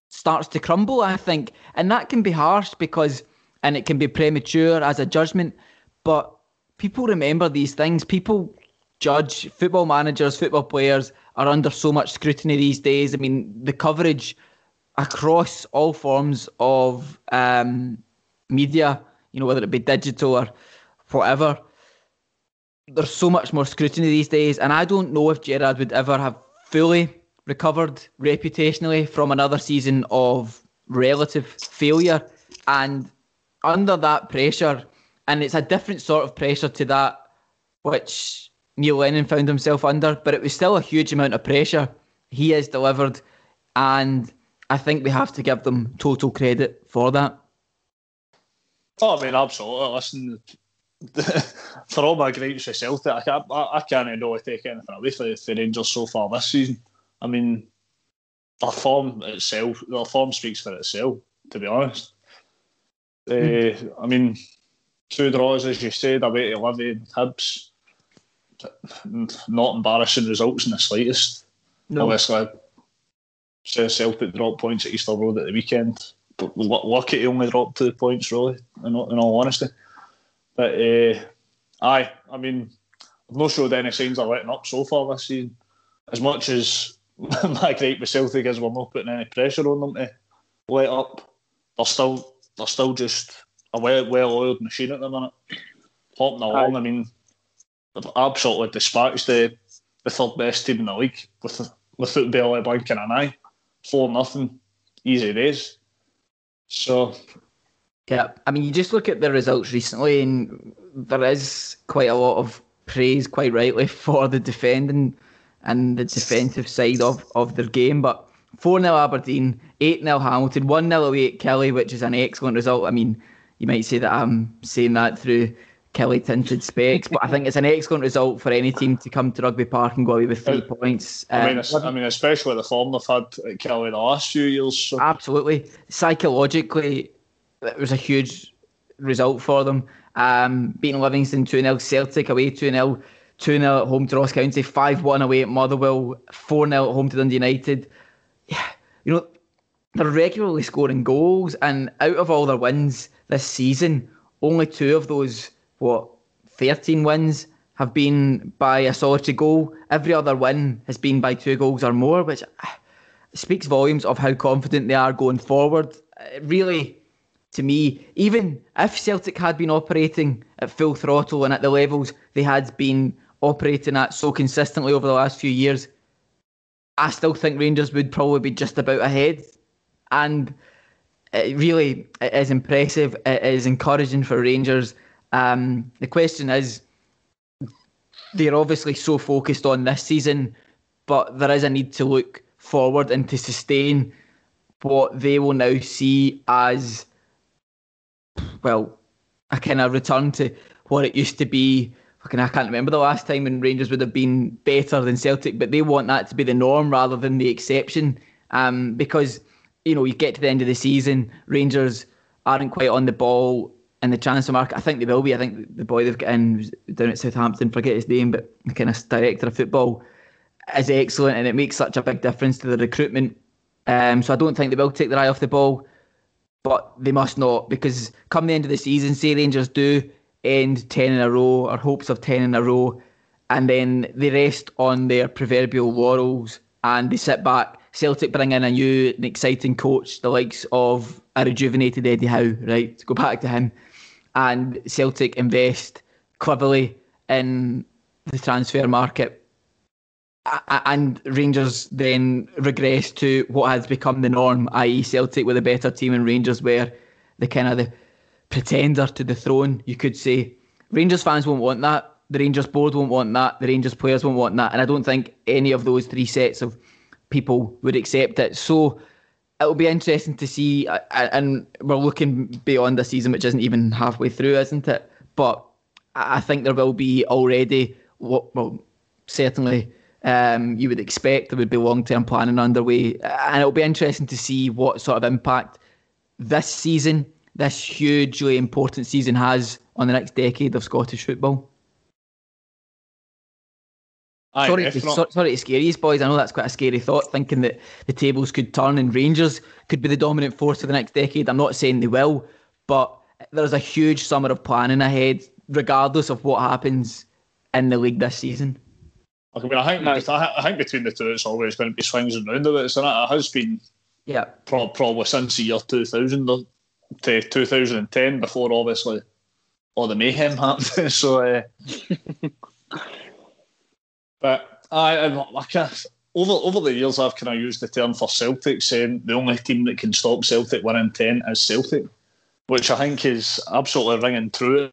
Speaker 3: starts to crumble, I think. And that can be harsh because, and it can be premature as a judgment, but people remember these things. People judge football managers, football players are under so much scrutiny these days. I mean, the coverage across all forms of um, media, you know, whether it be digital or whatever, there's so much more scrutiny these days. And I don't know if Gerrard would ever have fully recovered reputationally from another season of relative failure. And under that pressure, and it's a different sort of pressure to that which Neil Lennon found himself under, but it was still a huge amount of pressure. He has delivered, and I think we have to give them total credit for that.
Speaker 1: Oh, I mean, absolutely. Listen, [laughs] for all my gripes with Celtic, I can't, I, I can't really take anything away from the Rangers so far this season. I mean, their form itself, their form speaks for itself. To be honest, mm. uh, I mean, two draws as you said away to Livy and Hibs. Not embarrassing results in the slightest. No. Obviously, Celtic dropped points at Easter Road at the weekend. But lucky he only dropped two points, really, in all, in all honesty. But uh, aye, I mean, I've not showed any signs of letting up so far this season. As much as [laughs] my gripe with Celtic is we're not putting any pressure on them to let up. They're still they're still just a well well oiled machine at the minute. Hopping along, Aye. I mean they've absolutely dispatched the the third best team in the league with with Bell blinking an eye. Four nothing. Easy days. So
Speaker 3: Yeah, I mean you just look at the results recently and there is quite a lot of praise quite rightly [laughs] for the defending and the defensive side of, of their game. But 4 0 Aberdeen, 8 0 Hamilton, 1 0 away at Killie, which is an excellent result. I mean, you might say that I'm saying that through Killie tinted specs, but I think it's an excellent result for any team to come to Rugby Park and go away with three uh, points.
Speaker 1: Um, I mean, um, I mean, especially the form they've had at Killie the last few years. So.
Speaker 3: Absolutely, psychologically, it was a huge result for them. Um, beating Livingston 2 0, Celtic away 2 0, 2 0 at home to Ross County, 5 1 away at Motherwell, 4 0 at home to Dundee United. Yeah, you know, they're regularly scoring goals, and out of all their wins this season, only two of those, what, 13 wins have been by a solitary goal. Every other win has been by two goals or more, which speaks volumes of how confident they are going forward. It really to me, even if Celtic had been operating at full throttle and at the levels they had been operating at so consistently over the last few years, I still think Rangers would probably be just about ahead. And it really it is impressive. It is encouraging for Rangers. Um, the question is, they're obviously so focused on this season, but there is a need to look forward and to sustain what they will now see as well, a kind of return to what it used to be. Fucking, I can't remember the last time when Rangers would have been better than Celtic, but they want that to be the norm rather than the exception. Um, because you know you get to the end of the season, Rangers aren't quite on the ball in the transfer market. I think they will be. I think the boy they've got in down at Southampton, forget his name, but the kind of director of football is excellent, and it makes such a big difference to the recruitment. Um, so I don't think they will take their eye off the ball but they must not because come the end of the season, say Rangers do end 10 in a row or hopes of 10 in a row, and then they rest on their proverbial laurels and they sit back. Celtic bring in a new and exciting coach, the likes of a rejuvenated Eddie Howe, right? Go back to him. And Celtic invest cleverly in the transfer market and Rangers then regress to what has become the norm, i.e., Celtic with a better team and Rangers were the kind of the pretender to the throne, you could say. Rangers fans won't want that. The Rangers board won't want that. The Rangers players won't want that. And I don't think any of those three sets of people would accept it. So it'll be interesting to see. And we're looking beyond the season, which isn't even halfway through, isn't it? But I think there will be already, well, certainly um, you would expect there would be long term planning underway. And it'll be interesting to see what sort of impact this season, this hugely important season, has on the next decade of Scottish football.
Speaker 1: Aye,
Speaker 3: sorry, to, not... sorry to scare you boys. I know that's quite a scary thought, thinking that the tables could turn and Rangers could be the dominant force for the next decade. I'm not saying they will, but there's a huge summer of planning ahead, regardless of what happens in the league this season.
Speaker 1: I mean, I think. I think between the two, it's always going to be swings and roundabouts, and it has been.
Speaker 3: Yeah.
Speaker 1: Pro- probably since the year two thousand to two thousand and ten, before obviously all the mayhem happened. [laughs] so, uh, [laughs] but I, I, I can't. Over, over the years, I've kind of used the term for Celtic, saying the only team that can stop Celtic winning 10 is Celtic, which I think is absolutely ringing true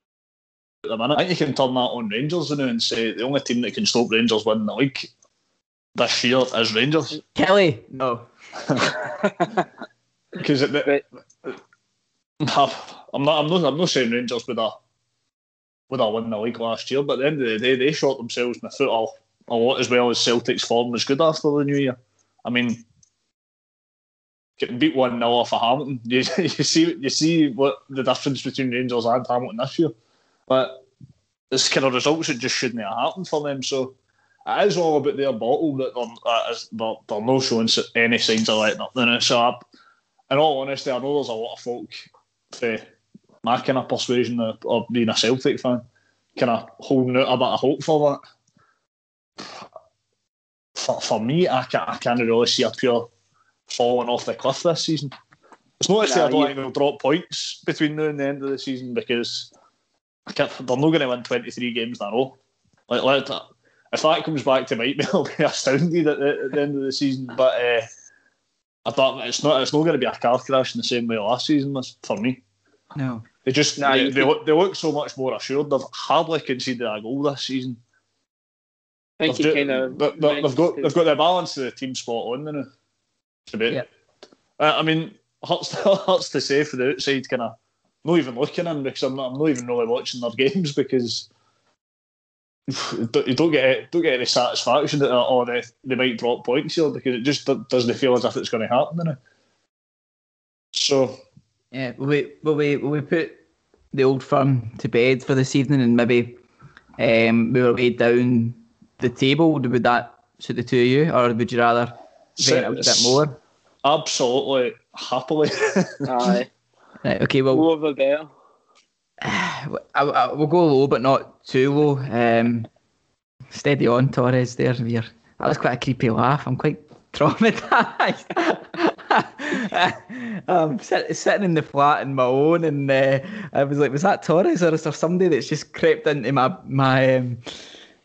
Speaker 1: at the minute. I think you can turn that on Rangers now and say the only team that can stop Rangers winning the league this year is Rangers.
Speaker 3: Kelly, no. [laughs]
Speaker 1: Because I'm not. I'm not. I'm not saying Rangers would have would have won the league last year, but at the end of the day, they shot themselves in the foot a, a lot as well as Celtic's form was good after the new year. I mean, getting beat one 0 off of Hamilton, [laughs] you, you see you see what the difference between Rangers and Hamilton this year. But this kind of results that just shouldn't have happened for them. So it is all about their bottle that they're, they're, they're no showing any signs of letting up in it. So, I, in all honesty, I know there's a lot of folk eh, for my kind of persuasion of, of being a Celtic fan, kind of holding out a bit of hope for that. For, for me, I can't, I can't really see a pure falling off the cliff this season. It's not to say I don't think they'll drop points between now and the end of the season because [laughs] they're not going to win 23 games in a row. Like, let, if that comes back to bite me, [laughs] I'll be astounded at the, at the end of the season. But uh, I thought it's not it's not going to be a car crash in the same way last season was for me.
Speaker 3: No,
Speaker 1: they just nah, they, they, look, they look so much more assured. They've hardly conceded a goal this season.
Speaker 2: I think they've, kind of
Speaker 1: they've, they've got they've got the balance of the team spot on now. It's a bit. Yeah. Uh, I mean, hurts [laughs] hurts to say for the outside kind of not even looking in because I'm not, I'm not even really watching their games because [sighs] you don't get don't get any satisfaction that oh they, they might drop points here because it just doesn't feel as if it's going to happen. Now. So
Speaker 3: Yeah, will we, will we, will we put the old firm to bed for this evening and maybe um, move our way down the table? Would that suit the two of you, or would you rather vent a bit more?
Speaker 1: Absolutely, happily. [laughs]
Speaker 2: Aye.
Speaker 3: Right, okay, well,
Speaker 2: the better.
Speaker 3: I, I, we'll go low, but not too low. Um, steady on, Torres. There, Veer. That was quite a creepy laugh. I'm quite traumatized. [laughs] I'm sit, sitting in the flat in my own, and uh, I was like, "Was that Torres, or is there somebody that's just crept into my my um,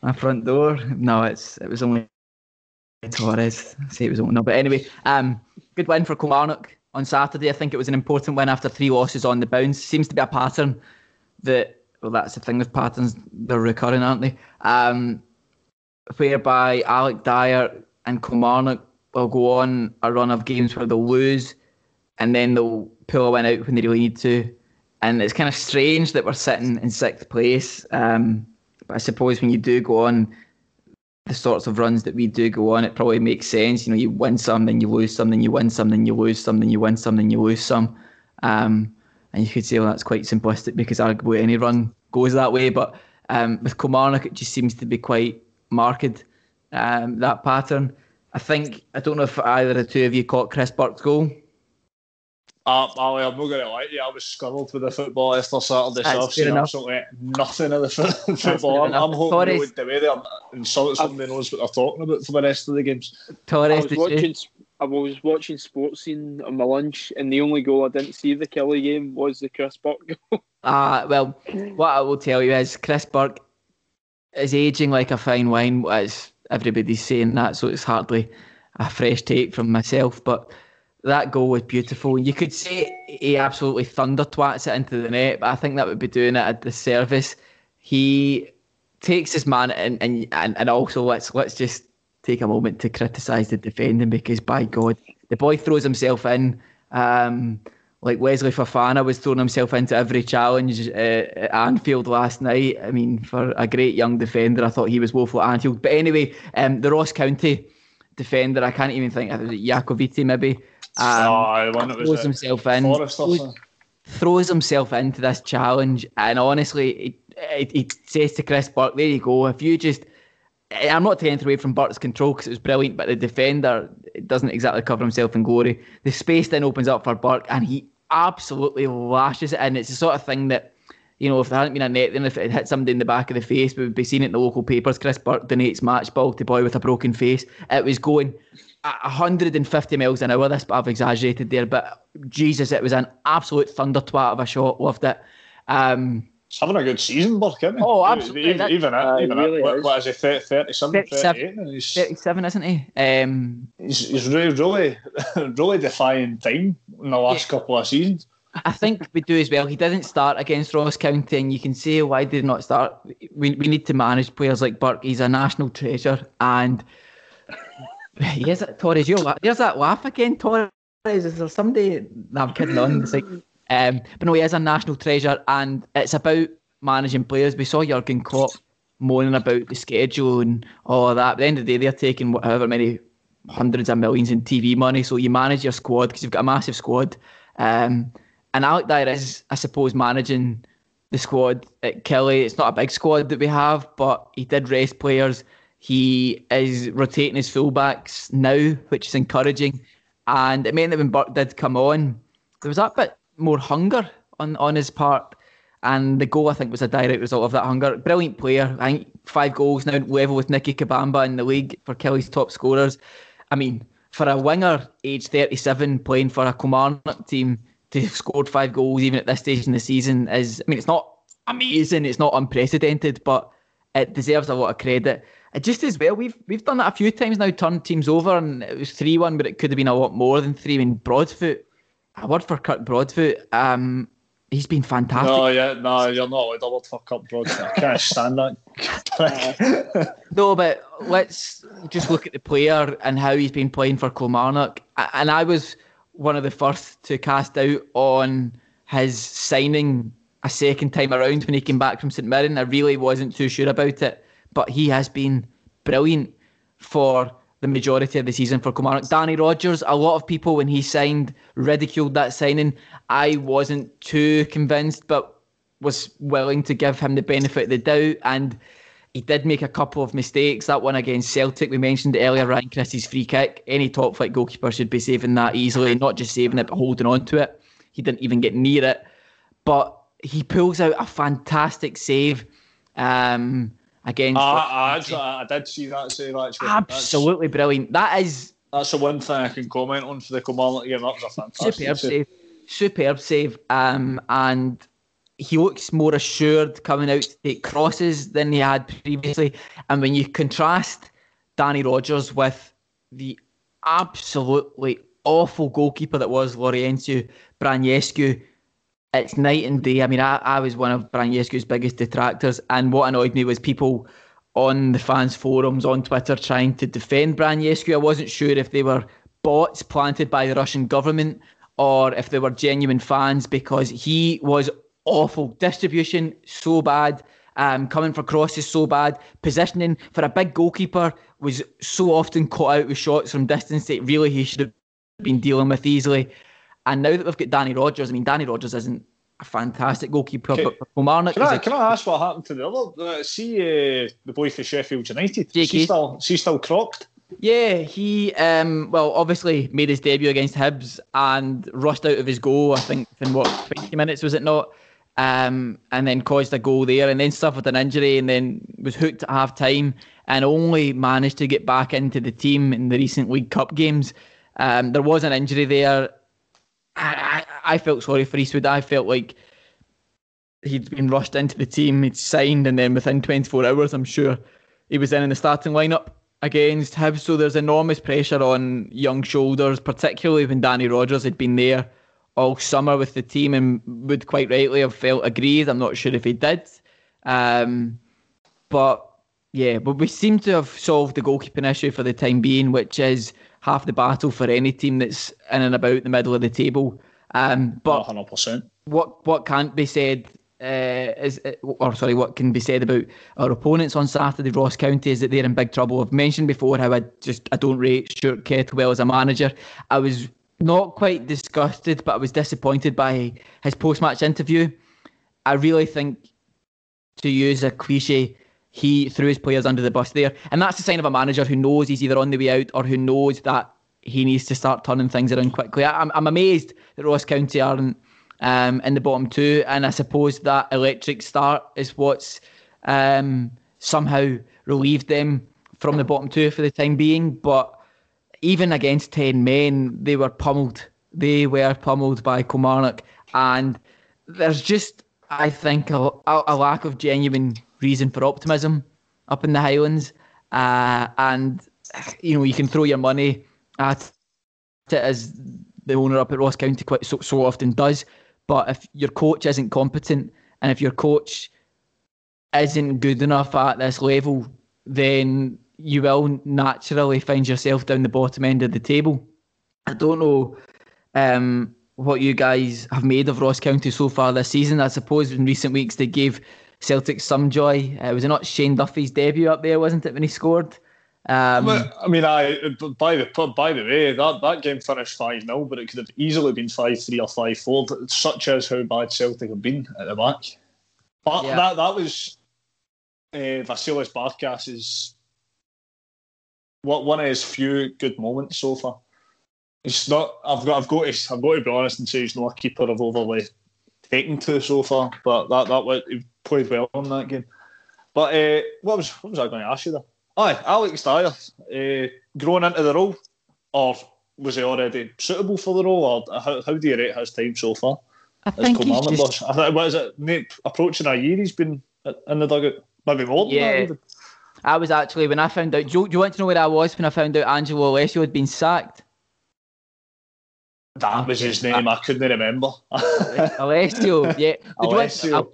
Speaker 3: my front door?" No, it's it was only Torres. I say it was only no, but anyway, um, good win for Kilmarnock on Saturday. I think it was an important win after three losses on the bounce. Seems to be a pattern that well, that's the thing with patterns; they're recurring, aren't they? Um, whereby Alec Dyer and Kilmarnock will go on a run of games where they'll lose, and then they'll pull a win out when they really need to. And it's kind of strange that we're sitting in sixth place. Um, but I suppose when you do go on the sorts of runs that we do go on, it probably makes sense. You know, you win some, then you lose some, then you win some, then you lose some, then you win some, then you lose some. Um, and you could say, well, that's quite simplistic because arguably any run goes that way. But um, with Kilmarnock, it just seems to be quite marked, um, that pattern. I think, I don't know if either the two of you caught Chris Burke's goal.
Speaker 1: Uh, Ali, I'm not going to lie to you. I was scuddled with the football after Saturday, so I've seen
Speaker 3: fair enough.
Speaker 1: absolutely nothing of the fo- [laughs]
Speaker 3: fair
Speaker 1: football. I'm,
Speaker 3: enough.
Speaker 1: I'm hoping
Speaker 3: Torres-
Speaker 1: they would the way they insult somebody who knows what they're talking about for the rest of the games.
Speaker 2: I was watching. I was watching Sportscene on my lunch, and the only goal I didn't see of the Killie game was the Chris Burke [laughs] goal.
Speaker 3: Ah, well, what I will tell you is Chris Burke is aging like a fine wine, as everybody's saying that, so it's hardly a fresh take from myself. But that goal was beautiful. You could say he absolutely thunder twats it into the net, but I think that would be doing it a disservice. He takes his man and and, and, also let's let's just take a moment to criticise the defending because by God, the boy throws himself in. Um, like Wesley Fofana was throwing himself into every challenge uh, at Anfield last night. I mean, for a great young defender, I thought he was woeful at Anfield. But anyway, um, the Ross County defender, I can't even think, It was it Iacovitti maybe? Um,
Speaker 1: oh, the one that
Speaker 3: throws himself in, throws, throws himself into this challenge, and honestly, he, he, he says to Chris Burke, "There you go. If you just." I'm not taking away from Burke's control because it was brilliant, but the defender doesn't exactly cover himself in glory. The space then opens up for Burke, and he absolutely lashes it in. It's the sort of thing that, you know, if there hadn't been a net, then if it had hit somebody in the back of the face, we would be seeing it in the local papers. Chris Burke donates match ball to boy with a broken face. It was going 150 miles an hour. This, but I've exaggerated there. But Jesus, it was an absolute thunder twat of a shot. Loved it. Um,
Speaker 1: He's having a good season, Burke, isn't he?
Speaker 3: Oh, absolutely.
Speaker 1: Even, even at,
Speaker 2: Uh,
Speaker 1: even
Speaker 2: really
Speaker 1: at, what,
Speaker 2: is.
Speaker 1: what is he, 30, 37,
Speaker 3: 37.
Speaker 1: 38? He's,
Speaker 3: 37, isn't he? Um,
Speaker 1: he's, he's really, really, [laughs] really defying time in the last couple of seasons.
Speaker 3: I think we do as well. He didn't start against Ross County, and you can see why did not start. We, we need to manage players like Burke. He's a national treasure, and [laughs] he is Torres. You're, la- there's that laugh again, Torres. Is there somebody? No, I'm kidding on. It's like, um, but no, he is a national treasure, and it's about managing players. We saw Jurgen Klopp moaning about the schedule and all that. At the end of the day, they're taking however many hundreds of millions in TV money. So you manage your squad because you've got a massive squad. Um, and Alec Dyer is, I suppose, managing the squad at Killie. It's not a big squad that we have, but he did rest players. He is rotating his fullbacks now, which is encouraging. And it meant that when Burke did come on, there was that bit more hunger on, on his part. And the goal, I think, was a direct result of that hunger. Brilliant player. I think five goals now, level with Nicky Kabamba in the league for Killie's top scorers. I mean, for a winger, age 37, playing for a Kilmarnock team to have scored five goals even at this stage in the season is, I mean, it's not amazing, it's not unprecedented, but it deserves a lot of credit. It just as well, we've we've done that a few times now, turned teams over, and it was 3 1, but it could have been a lot more than 3 I mean, Broadfoot, a word for Kirk Broadfoot, um, he's been fantastic.
Speaker 1: No, yeah, no, you're not allowed a word for Cup Broad. I can't stand that. [laughs]
Speaker 3: No, but let's just look at the player and how he's been playing for Kilmarnock. And I was one of the first to cast doubt on his signing a second time around when he came back from St Mirren. I really wasn't too sure about it, but he has been brilliant for the majority of the season for Kilmarnock. Danny Rogers, a lot of people when he signed ridiculed that signing. I wasn't too convinced, but was willing to give him the benefit of the doubt. And he did make a couple of mistakes. That one against Celtic, we mentioned earlier, Ryan Christie's free kick. Any top flight goalkeeper should be saving that easily, not just saving it, but holding on to it. He didn't even get near it. But he pulls out a fantastic save um, against.
Speaker 1: I, I, I did see that save actually.
Speaker 3: Absolutely that's, brilliant. That is.
Speaker 1: That's the one thing I can comment on for the Kilmarnock game. That was a fantastic superb save. save.
Speaker 3: Superb save. Um, and he looks more assured coming out to take crosses than he had previously. And when you contrast Danny Rogers with the absolutely awful goalkeeper that was Laurențiu Branescu, it's night and day. I mean, I, I was one of Branescu's biggest detractors, and what annoyed me was people on the fans' forums on Twitter trying to defend Branescu. I wasn't sure if they were bots planted by the Russian government or if they were genuine fans because he was awful. Distribution so bad. Um, coming for crosses so bad. Positioning for a big goalkeeper was so often caught out with shots from distance that really he should have been dealing with easily. And now that we've got Danny Rogers, I mean, Danny Rogers isn't a fantastic goalkeeper,
Speaker 1: okay.
Speaker 3: but Kilmarnock.
Speaker 1: Can, I, can I ask what happened to the other? Uh, see uh, the boy for Sheffield United.
Speaker 3: She's
Speaker 1: still, she's still crocked.
Speaker 3: Yeah, he um, well obviously made his debut against Hibs and rushed out of his goal. I think in what twenty minutes was it not? Um, and then caused a goal there, and then suffered an injury, and then was hooked at half time, and only managed to get back into the team in the recent League Cup games. Um, there was an injury there. I, I, felt sorry for Eastwood. I felt like he'd been rushed into the team, he'd signed, and then within 24 hours, I'm sure he was in in the starting lineup against Hibs. So there's enormous pressure on young shoulders, particularly when Danny Rogers had been there all summer with the team and would quite rightly have felt aggrieved. I'm not sure if he did. Um, but yeah, but we seem to have solved the goalkeeping issue for the time being, which is half the battle for any team that's in and about the middle of the table. Um, but
Speaker 1: 100%.
Speaker 3: What what can't be said uh, is, or sorry, what can be said about our opponents on Saturday, Ross County, is that they're in big trouble. I've mentioned before how I just I don't rate Stuart Kettlewell as a manager. I was not quite disgusted, but I was disappointed by his post-match interview. I really think, to use a cliche, he threw his players under the bus there, and that's the sign of a manager who knows he's either on the way out or who knows that he needs to start turning things around quickly. I'm I'm amazed that Ross County aren't um, in the bottom two. And I suppose that electric start is what's um, somehow relieved them from the bottom two for the time being. But even against 10 men, they were pummeled. They were pummeled by Kilmarnock. And there's just, I think, a, a lack of genuine reason for optimism up in the Highlands. Uh, and, you know, you can throw your money at it as the owner up at Ross County quite so, so often does. But if your coach isn't competent and if your coach isn't good enough at this level, then you will naturally find yourself down the bottom end of the table. I don't know um, what you guys have made of Ross County so far this season. I suppose in recent weeks they gave Celtic some joy. Uh, was it not Shane Duffy's debut up there, wasn't it, when he scored? Um,
Speaker 1: I mean, I by the by the way, that, that game finished five 0 but it could have easily been five three or five four. Such as how bad Celtic have been at the back. But yeah. that that was uh, Vasilis Barkas's what one of his few good moments so far. It's not. I've got. I've got to. I've got to be honest and say he's not a keeper I've overly taken to so far. But that that he played well in that game. But uh, what was what was I going to ask you there? Aye, Alex Dyer, uh, grown into the role, or was he already suitable for the role, or how, how do you rate his time so far?
Speaker 3: I think he's just...
Speaker 1: I think, what is it, approaching a year he's been in the dugout, maybe more than yeah. that.
Speaker 3: I was actually, when I found out, do you, do you want to know where I was when I found out Angelo Alessio had been sacked?
Speaker 1: That was his name. I couldn't remember.
Speaker 3: Alessio, yeah. [laughs] Alessio.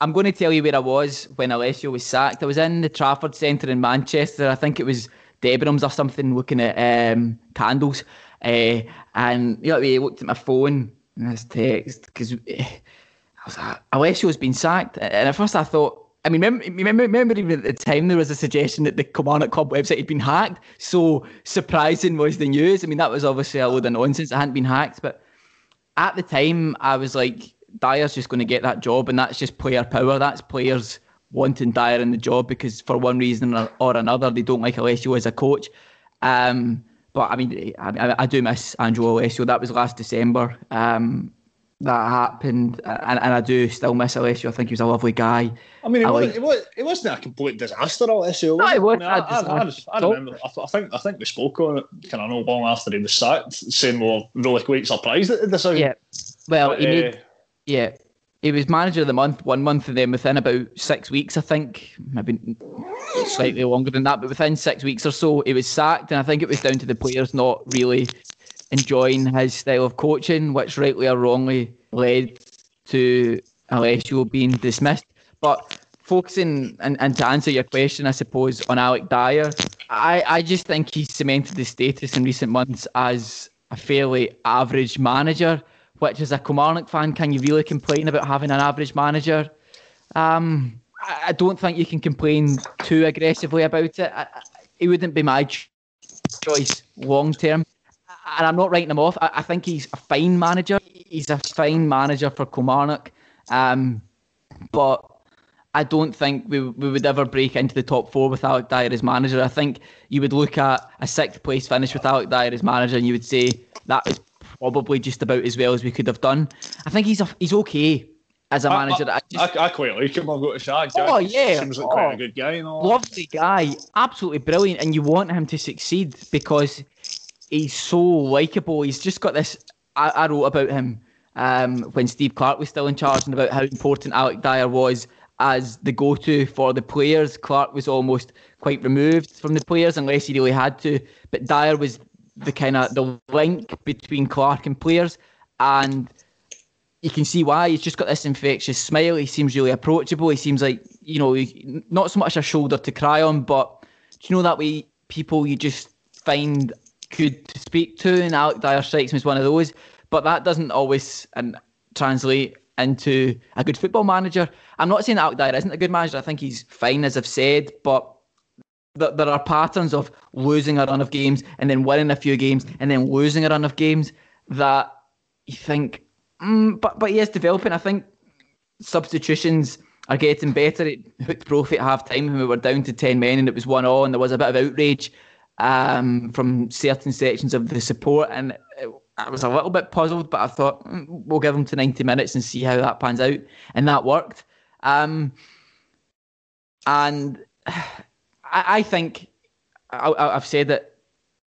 Speaker 3: I'm going to tell you where I was when Alessio was sacked. I was in the Trafford Centre in Manchester. I think it was Debenhams or something, looking at um, candles. Uh, and you know, I looked at my phone and this text because eh, I was like, Alessio's been sacked. And at first I thought I mean, remember, remember, remember even at the time there was a suggestion that the Kilmarnock Club website had been hacked. So surprising was the news. I mean, that was obviously a load of nonsense. It hadn't been hacked, but at the time I was like, Dyer's just going to get that job, and that's just player power. That's players wanting Dyer in the job because for one reason or, another they don't like Alessio as a coach. Um, but I mean, I, I, do miss Andrew Alessio. That was last December. Um, that happened, and, and I do still miss Alessio. I think he was a lovely guy.
Speaker 1: I mean, it, I was, like, it, was, it wasn't a complete disaster, Alessio.
Speaker 3: No, it
Speaker 1: wasn't.
Speaker 3: I,
Speaker 1: mean, I, I, remember. I, think I think we spoke on it kind of not long after he was sacked, saying we are really quite surprised at the decision.
Speaker 3: Yeah. Well, but, he uh, made, yeah, he was manager of the month one month, and then within about six weeks, I think, maybe slightly longer than that, but within six weeks or so, he was sacked, and I think it was down to the players not really enjoying his style of coaching, which rightly or wrongly led to Alessio being dismissed. But focusing and, and to answer your question, I suppose, on Alec Dyer, I, I just think he's cemented his status in recent months as a fairly average manager, which as a Kilmarnock fan, can you really complain about having an average manager? Um, I, don't think you can complain too aggressively about it. It wouldn't be my choice long term and I'm not writing him off. I, I, think he's a fine manager. He's a fine manager for Kilmarnock, um, but I don't think we we would ever break into the top four with Alec Dyer as manager. I think you would look at a sixth place finish with Alec Dyer as manager, and you would say that is probably just about as well as we could have done. I think he's a, he's okay as a manager.
Speaker 1: I, I, just, I, I quite like him. I've got to say.
Speaker 3: Oh yeah,
Speaker 1: seems like oh, quite a good guy.
Speaker 3: Lovely guy, absolutely brilliant, and you want him to succeed because he's so likable. He's just got this. I, I wrote about him um, when Steve Clarke was still in charge and about how important Alec Dyer was as the go-to for the players. Clarke was almost quite removed from the players unless he really had to. But Dyer was the kind of the link between Clarke and players, and you can see why. He's just got this infectious smile. He seems really approachable. He seems like you know, not so much a shoulder to cry on, but you know that way people you just find good to speak to, and Alec Dyer strikes me as one of those. But that doesn't always and translate into a good football manager. I'm not saying Alec Dyer isn't a good manager. I think he's fine, as I've said, but th- there are patterns of losing a run of games and then winning a few games and then losing a run of games that you think, mm, but but he is developing. I think substitutions are getting better. It hooked at half time when we were down to 10 men and it was 1 all and there was a bit of outrage um, from certain sections of the support, and I was a little bit puzzled, but I thought mm, we'll give them to 90 minutes and see how that pans out, and that worked. Um, and I, I think I, have said it,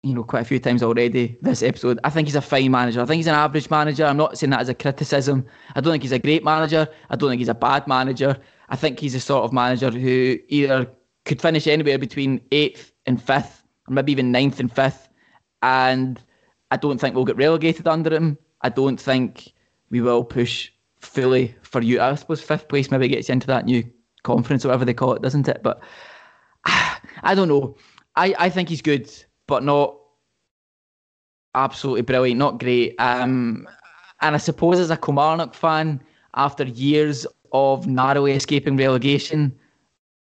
Speaker 3: you know, quite a few times already this episode. I think he's a fine manager. I think he's an average manager. I'm not saying that as a criticism. I don't think he's a great manager. I don't think he's a bad manager. I think he's a sort of manager who either could finish anywhere between eighth and fifth or maybe even ninth and fifth. And I don't think we'll get relegated under him. I don't think we will push fully for you. I suppose fifth place maybe gets you into that new conference or whatever they call it, doesn't it? But I don't know. I, I think he's good, but not absolutely brilliant, not great. Um, and I suppose as a Kilmarnock fan, after years of narrowly escaping relegation,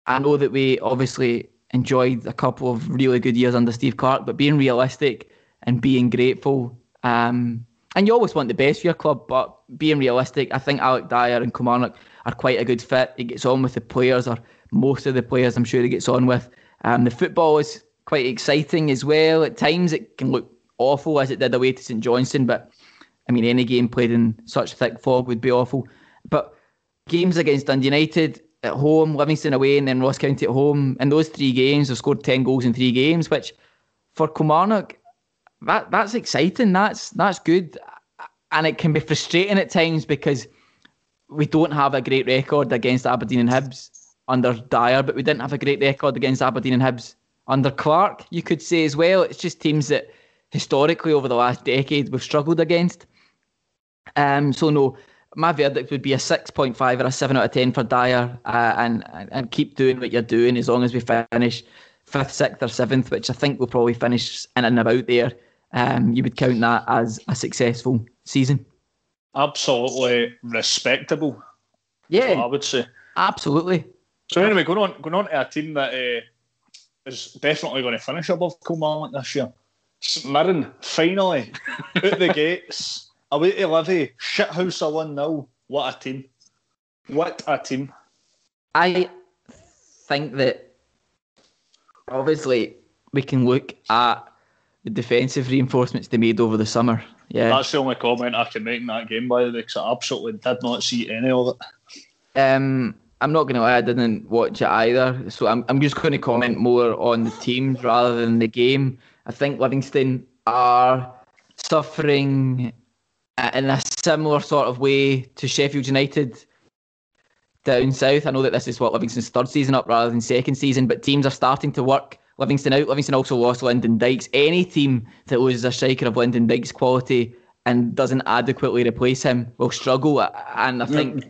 Speaker 3: I know that we obviously enjoyed a couple of really good years under Steve Clarke, but being realistic and being grateful. Um, and you always want the best for your club, but being realistic, I think Alec Dyer and Kilmarnock are quite a good fit. He gets on with the players, or most of the players, I'm sure he gets on with. Um, the football is quite exciting as well. At times, it can look awful as it did away to St Johnstone, but I mean, any game played in such thick fog would be awful. But games against Dundee United, at home, Livingston away, and then Ross County at home. In those three games, they've scored ten goals in three games, which for Kilmarnock, that that's exciting. That's that's good, and it can be frustrating at times because we don't have a great record against Aberdeen and Hibs under Dyer, but we didn't have a great record against Aberdeen and Hibs under Clarke, You could say as well. It's just teams that historically over the last decade we've struggled against. Um, so no, my verdict would be a 6.5 or a 7 out of 10 for Dyer uh, and, and keep doing what you're doing as long as we finish fifth, sixth, or seventh, which I think we'll probably finish in and about there. Um, you would count that as a successful season.
Speaker 1: Absolutely respectable.
Speaker 3: Yeah,
Speaker 1: I would say.
Speaker 3: Absolutely.
Speaker 1: So anyway, going on, going on to a team that uh, is definitely going to finish above Kilmarnock this year. St Mirren finally [laughs] out the gates, away to Livy, shithouse a one 0 What a team! What a team!
Speaker 3: I think that obviously we can look at the defensive reinforcements they made over the summer. Yeah,
Speaker 1: that's the only comment I can make in that game, by the way, because I absolutely did not see any of it.
Speaker 3: Um, I'm not going to lie, I didn't watch it either, so I'm I'm just going to comment more on the teams rather than the game. I think Livingston are suffering uh, in a similar sort of way to Sheffield United down south. I know that this is what Livingston's third season up rather than second season, but teams are starting to work Livingston out. Livingston also lost Lyndon Dykes. Any team that loses a striker of Lyndon Dykes' quality and doesn't adequately replace him will struggle. And I think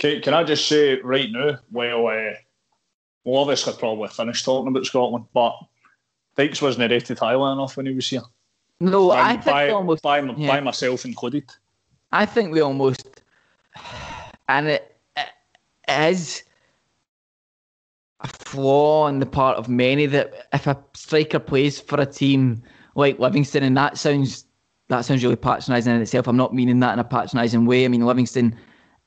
Speaker 1: can, can I just say right now, well, uh, we'll obviously probably finish talking about Scotland, but Dykes wasn't rated highly enough when he was here.
Speaker 3: No,
Speaker 1: by,
Speaker 3: I think
Speaker 1: by,
Speaker 3: almost
Speaker 1: by, yeah. by myself included.
Speaker 3: I think we almost, and it, it is a flaw on the part of many that if a striker plays for a team like Livingston, and that sounds that sounds really patronising in itself. I'm not meaning that in a patronising way. I mean Livingston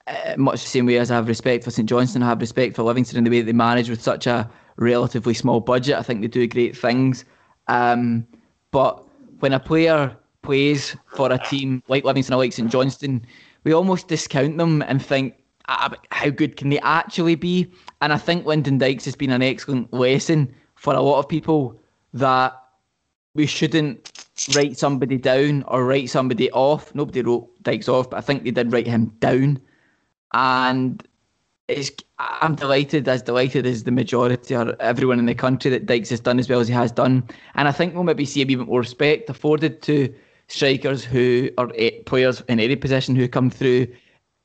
Speaker 3: uh, much the same way as I have respect for St Johnstone, I have respect for Livingston in the way that they manage with such a relatively small budget. I think they do great things. Um, but when a player plays for a team like Livingston or like St Johnstone, we almost discount them and think, ah, how good can they actually be? And I think Lyndon Dykes has been an excellent lesson for a lot of people that we shouldn't write somebody down or write somebody off. Nobody wrote Dykes off, but I think they did write him down and it's I'm delighted, as delighted as the majority or everyone in the country that Dykes has done as well as he has done. And I think we'll maybe see a bit more respect afforded to strikers who are players in any position who come through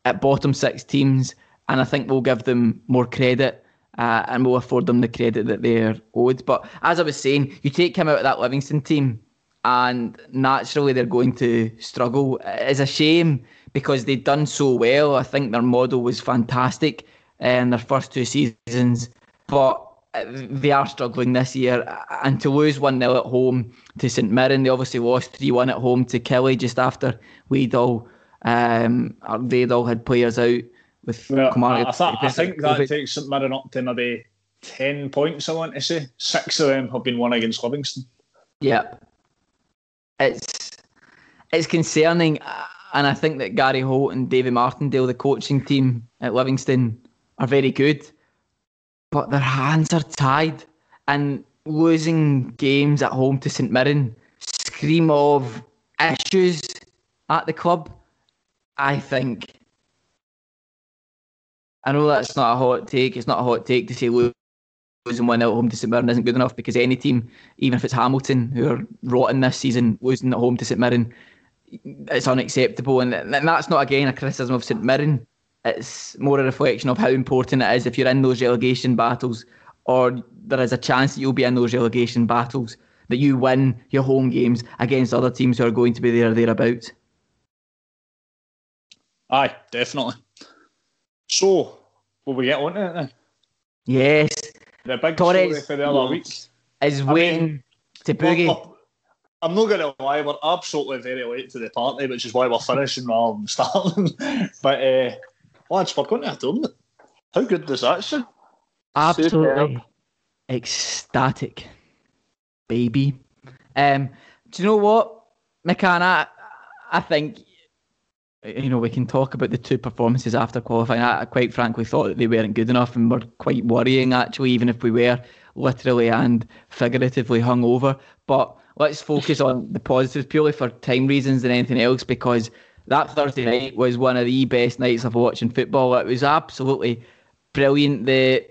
Speaker 3: at bottom six teams. And I think we'll give them more credit uh, and we'll afford them the credit that they're owed. But as I was saying, you take him out of that Livingston team, and naturally they're going to struggle. It's a shame because they'd done so well. I think their model was fantastic in their first two seasons, but they are struggling this year. And to lose 1 0 at home to St Mirren, they obviously lost 3 1 at home to Killie just after we'd all, um, they'd all had players out with
Speaker 1: well, I, th- I think that takes St Mirren up to maybe 10 points, I want to say. Six of them have been won against Livingston.
Speaker 3: Yeah. It's, it's concerning and I think that Gary Holt and David Martindale, the coaching team at Livingston, are very good, but their hands are tied, and losing games at home to St Mirren scream of issues at the club. I think. I know that's not a hot take. It's not a hot take to say losing one at home to St Mirren isn't good enough because any team, even if it's Hamilton who are rotten this season, losing at home to St Mirren it's unacceptable. And, and that's not, again, a criticism of St Mirren. It's more a reflection of how important it is if you're in those relegation battles or there is a chance that you'll be in those relegation battles that you win your home games against other teams who are going to be there thereabouts.
Speaker 1: Aye, definitely. So, will we get on to it then?
Speaker 3: Yes.
Speaker 1: The big Torres story for the other week
Speaker 3: is waiting mean, to boogie.
Speaker 1: I'm not going to lie, we're absolutely very late to the party, which is why we're finishing rather than starting. [laughs] but, uh, lads, we're going to a tournament. How good does that sound?
Speaker 3: Absolutely ecstatic, baby. Um, do you know what, McCann? I, I think you know we can talk about the two performances after qualifying. I, quite frankly thought that they weren't good enough and were quite worrying actually, even if we were literally and figuratively hungover. But let's focus on the positives purely for time reasons than anything else because that Thursday night was one of the best nights of watching football. It was absolutely brilliant. The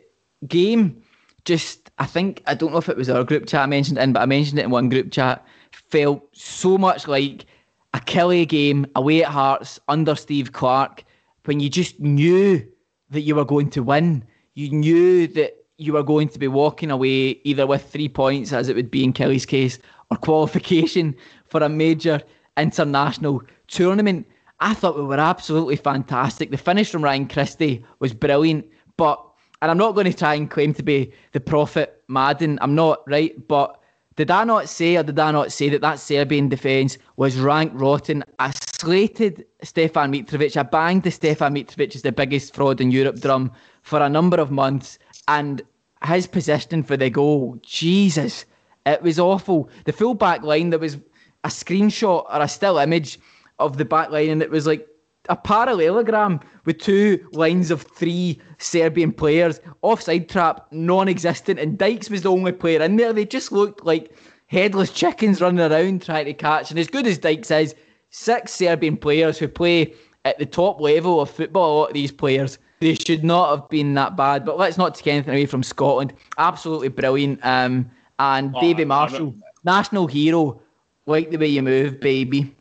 Speaker 3: game just, I think, I don't know if it was our group chat I mentioned in, but I mentioned it in one group chat, felt so much like a Killie game away at Hearts under Steve Clarke when you just knew that you were going to win. You knew that you were going to be walking away either with three points, as it would be in Killie's case, or qualification for a major international tournament. I thought we were absolutely fantastic. The finish from Ryan Christie was brilliant, but and I'm not going to try and claim to be the prophet Madden. I'm not right, but did I not say, or did I not say that that Serbian defence was rank rotten? I slated Stefan Mitrovic. I banged the Stefan Mitrovic as the biggest fraud in Europe drum for a number of months, and his positioning for the goal, Jesus, it was awful. The full back line, there was a screenshot or a still image of the back line, and it was like a parallelogram with two lines of three Serbian players, offside trap, non existent, and Dykes was the only player in there. They just looked like headless chickens running around trying to catch. And as good as Dykes is, six Serbian players who play at the top level of football, a lot of these players, they should not have been that bad. But let's not take anything away from Scotland. Absolutely brilliant. Um, and oh, Davy Marshall, national hero. Like the way you move, baby.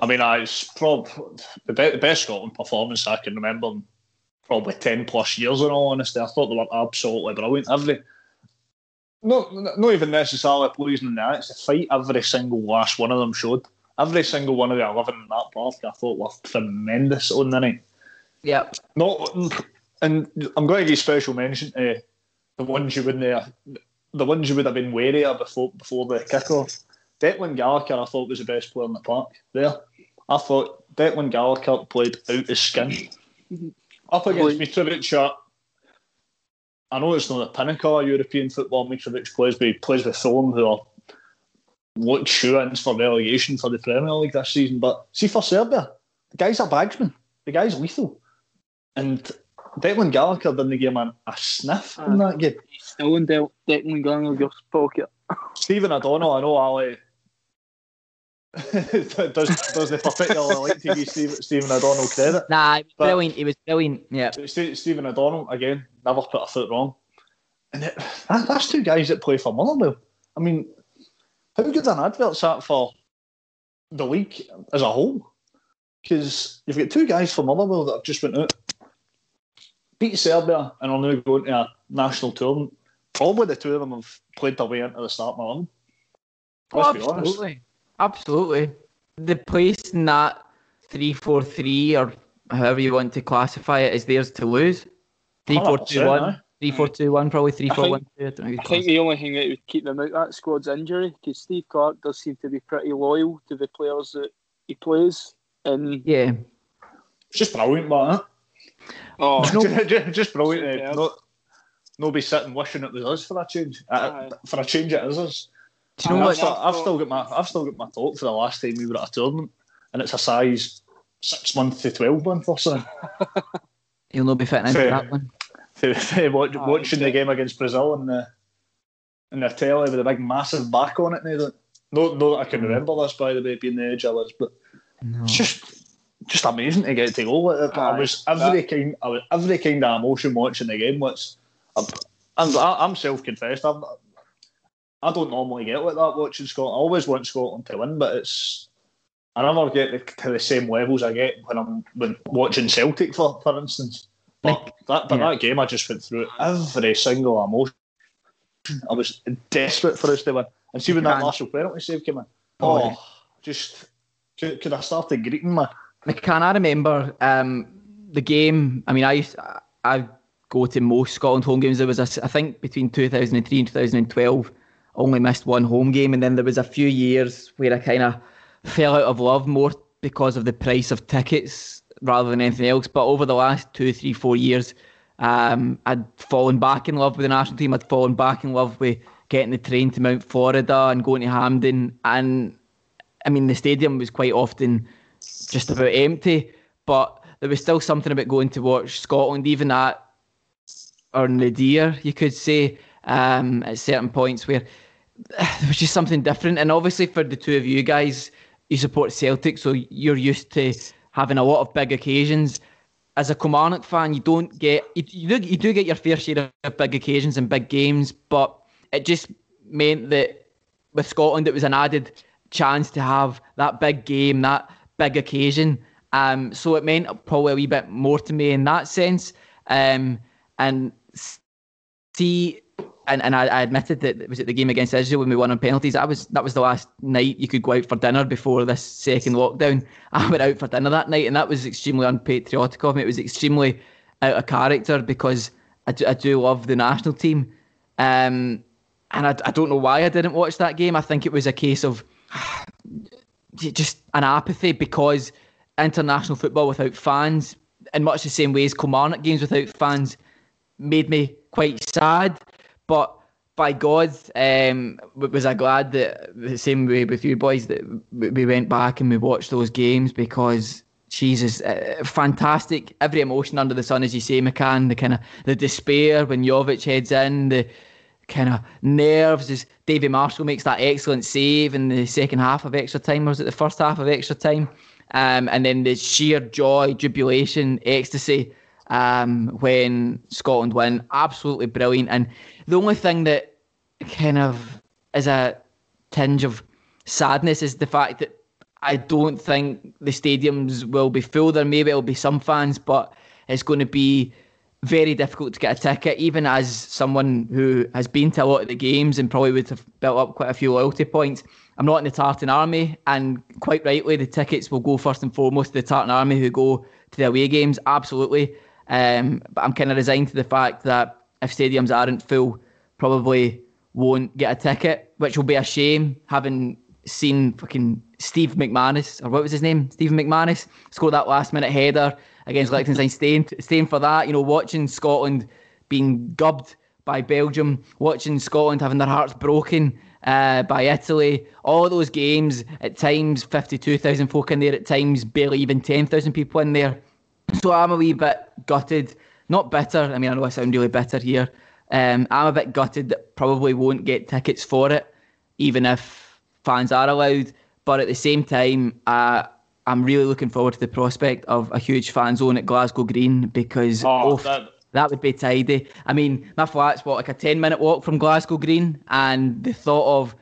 Speaker 1: I mean, I it's probably the, best Scotland performance I can remember in probably 10 plus years in all honesty. I thought they were absolutely brilliant. Every, not, not even necessarily pleasing in the it's a fight every single last one of them showed. Every single one of the 11 in that park I thought were tremendous on the night.
Speaker 3: Yeah.
Speaker 1: Not, and I'm going to give special mention to uh, the ones you wouldn't have, the ones you would have been wary of before before the kickoff. Declan Gallagher, I thought was the best player in the park there. I thought Declan Gallagher played out his skin. Mm-hmm. Up against Mitrovic, uh, I know it's not the pinnacle of European football. Mitrovic plays with plays with Fulham, who are looked shoe-ins for relegation for the Premier League this season. But see for Serbia, the guy's a bagsman. The guy's lethal. And Declan Gallagher didn't give him a, a sniff uh, in that game.
Speaker 2: He's still in De- Declan Gallagher's pocket.
Speaker 1: Stephen O'Donnell, I know Ali [laughs] does does the particular like to give Steve, Stephen O'Donnell credit?
Speaker 3: Nah, he was but brilliant. He was brilliant. Yeah.
Speaker 1: Stephen O'Donnell again never put a foot wrong, and it, that, that's two guys that play for Motherwell. I mean, how good an advert's that for the league as a whole? Because you've got two guys from Motherwell that have just went out, beat Serbia, and are now going to a national tournament. Probably the two of them have played their way into the start oh, Let's
Speaker 3: oh, absolutely. honest. Absolutely. The place in that 3 4 3 or however you want to classify it is theirs to lose. 3 4 2 1. 3 4 2 1, probably 3 4 1 2. I,
Speaker 2: I think the only thing that would keep them out that squad's injury because Steve Clarke does seem to be pretty loyal to the players that he plays. And
Speaker 3: yeah,
Speaker 1: it's just brilliant, but
Speaker 2: oh, [laughs]
Speaker 1: just, just brilliant. Uh, no, nobody sitting wishing it was us for a change. Uh, for a change, it is us. Do you know what? I've still, I've still, got my I've still got my talk for the last time we were at a tournament, and it's a size six month to twelve month or so. [laughs]
Speaker 3: He'll not be fitting into that one.
Speaker 1: watch, oh, watching the game against Brazil in the in the telly with a big massive back on it now. No, no, I can mm. remember this by the way being the edge I was, but no. it's just just amazing to get to go. I was every kind, I was every kind of emotion watching the game. Which I'm, I'm, I'm self confessed. I'm I don't normally get like that watching Scotland. I always want Scotland to win, but it's I never get to the same levels I get when I'm when watching Celtic, for for instance. But that but yeah. that game, I just went through every single emotion. I was desperate for us to win, and see when that Marshall penalty save came in, oh, oh just could, could I started greeting man.
Speaker 3: Can I remember um, the game? I mean, I used, I go to most Scotland home games. There was a, I think between 2003 and 2012 only missed one home game, and then there was a few years where I kind of fell out of love more because of the price of tickets rather than anything else. But over the last two, three, four years, um, I'd fallen back in love with the national team. I'd fallen back in love with getting the train to Mount Florida and going to Hampden. And I mean, the stadium was quite often just about empty, but there was still something about going to watch Scotland, even at or Nadir, you could say um, at certain points where [sighs] there was just something different. And obviously, for the two of you guys, you support Celtic, so you're used to having a lot of big occasions. As a Kilmarnock fan, you don't get you, you do you do get your fair share of big occasions and big games, but it just meant that with Scotland, it was an added chance to have that big game, that big occasion. Um, so it meant probably a wee bit more to me in that sense. Um, and see and, and I, I, admitted that it was at the game against Israel when we won on penalties. That was that was the last night you could go out for dinner before this second lockdown. [laughs] I went out for dinner that night, and that was extremely unpatriotic of me. It was extremely out of character because I do, I do love the national team. Um, and I, I don't know why I didn't watch that game. I think it was a case of just an apathy because international football without fans, in much the same way as Kilmarnock games without fans, made me quite sad. But by God, um, was I glad that the same way with you boys that we went back and we watched those games because Jesus, uh, fantastic. Every emotion under the sun, as you say, McCann. The kind of the despair when Jovic heads in, the kind of nerves as Davy Marshall makes that excellent save in the second half of extra time, or was it the first half of extra time? Um, and then the sheer joy, jubilation, ecstasy um, when Scotland win. Absolutely brilliant. And the only thing that kind of is a tinge of sadness is the fact that I don't think the stadiums will be full. There maybe will be some fans, but it's going to be very difficult to get a ticket. Even as someone who has been to a lot of the games and probably would have built up quite a few loyalty points, I'm not in the Tartan Army, and quite rightly, the tickets will go first and foremost to the Tartan Army who go to the away games. Absolutely, um, but I'm kind of resigned to the fact that if stadiums aren't full, probably won't get a ticket, which will be a shame. Having seen fucking Steve McManus, or what was his name? Stephen McManus, scored that last minute header against Liechtenstein, staying, staying for that. You know, watching Scotland being gubbed by Belgium, watching Scotland having their hearts broken uh, by Italy. All those games, at times 52,000 folk in there, at times barely even 10,000 people in there. So I'm a wee bit gutted, not bitter. I mean, I know I sound really bitter here. Um, I'm a bit gutted that probably won't get tickets for it, even if fans are allowed. But at the same time, uh, I'm really looking forward to the prospect of a huge fan zone at Glasgow Green because
Speaker 1: Oh,
Speaker 3: oh,
Speaker 1: that,
Speaker 3: that would be tidy. I mean, my flat's what like a ten minute walk from Glasgow Green, and the thought of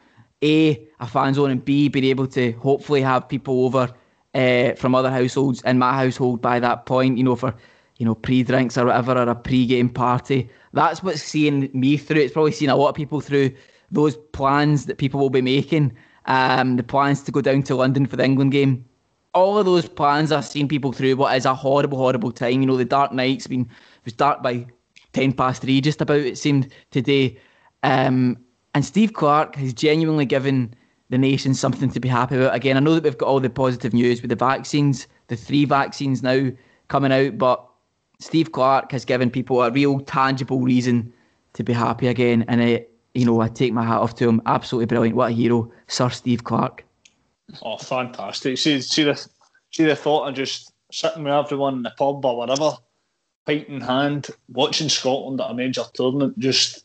Speaker 3: a a fan zone and b being able to hopefully have people over uh, from other households in my household by that point, you know, for you know pre drinks or whatever or a pre game party. That's what's seeing me through. It's probably seeing a lot of people through those plans that people will be making. Um, the plans to go down to London for the England game all of those plans I've seen people through what is a horrible, horrible time. You know, the dark night's been it was dark by ten past three, just about it seemed today. Um, and Steve Clarke has genuinely given the nation something to be happy about. Again, I know that we've got all the positive news with the vaccines, the three vaccines now coming out, but Steve Clarke has given people a real tangible reason to be happy again. And it, you know, I take my hat off to him. Absolutely brilliant. What a hero, Sir Steve Clarke.
Speaker 1: oh, fantastic. See, see the see the thought of just sitting with everyone in the pub or whatever, pint in hand, watching Scotland at a major tournament. Just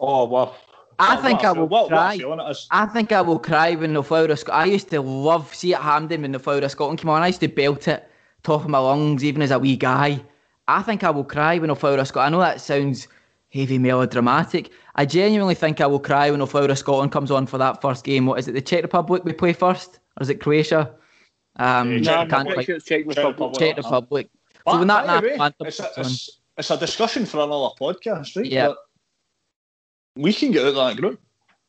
Speaker 1: oh, wow.
Speaker 3: I think I will
Speaker 1: what,
Speaker 3: cry.
Speaker 1: What a feeling it is.
Speaker 3: I think I will cry when the Flower of Scotland. I used to love see at Hampden when the Flower of Scotland came on. I used to belt it top of my lungs, even as a wee guy. I think I will cry when the Flower of Scotland. I know that sounds heavy melodramatic. I genuinely think I will cry when the Flower of Scotland comes on for that first game. What is it? The Czech Republic we play first, or is it Croatia? Um,
Speaker 1: Yeah,
Speaker 2: No,
Speaker 3: can't quite.
Speaker 2: sure it's Czech
Speaker 1: Czech
Speaker 2: Republic.
Speaker 1: Republic.
Speaker 3: Czech. Republic.
Speaker 1: But,
Speaker 3: So when that
Speaker 1: by the way,
Speaker 3: national anthem
Speaker 1: it's, a,
Speaker 3: comes on-
Speaker 1: it's, it's a discussion for another podcast, right?
Speaker 3: Yeah.
Speaker 1: But we can get out of that group.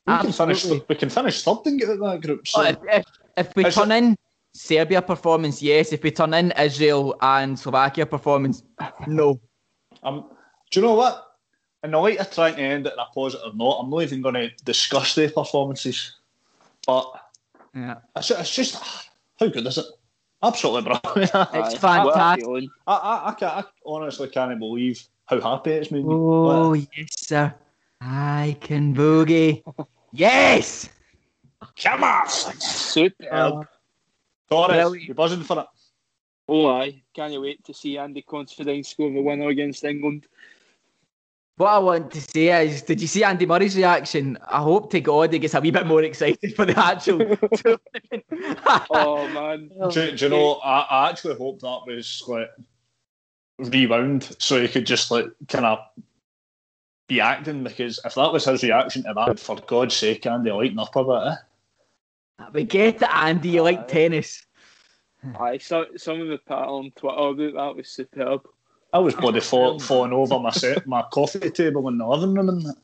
Speaker 1: We can finish.
Speaker 3: Absolutely.
Speaker 1: We can finish third and get out of that group. So
Speaker 3: if, if, if we
Speaker 1: Is
Speaker 3: turn in Serbia performance, yes. If we turn in Israel and Slovakia performance, [sighs] no.
Speaker 1: Um, do you know what? In the light of trying to end it in a positive note, I'm not even going to discuss their performances. But
Speaker 3: Yeah.
Speaker 1: it's, it's just how good is it? Absolutely brilliant. [laughs]
Speaker 3: It's
Speaker 2: Aye, what a
Speaker 3: fantastic.
Speaker 2: feeling.
Speaker 1: I, I, can't, I honestly can't believe how happy it's made me.
Speaker 3: Oh
Speaker 1: Like,
Speaker 3: yes, sir. I can boogie. [laughs] Yes.
Speaker 1: come on!
Speaker 2: Superb. Oh.
Speaker 1: Torres,
Speaker 3: Brilliant.
Speaker 1: you're buzzing for it.
Speaker 2: Oh, aye. Can't you wait to see Andy Considine score the winner against England?
Speaker 3: What I want to say is, did you see Andy Murray's reaction? I hope to God he gets a wee bit more excited for the actual [laughs] tournament.
Speaker 2: Oh, man.
Speaker 1: Do, do you know? I, I actually hope that was like rewound so he could just like kind of be acting because if that was his reaction to that, for God's sake, Andy, lighten up a bit. Eh?
Speaker 3: we get it, Andy. You like tennis.
Speaker 2: Aye, so, some of the pat on Twitter about that was superb.
Speaker 1: I was bloody [laughs] fall, falling over my set, my coffee table in the living room and that.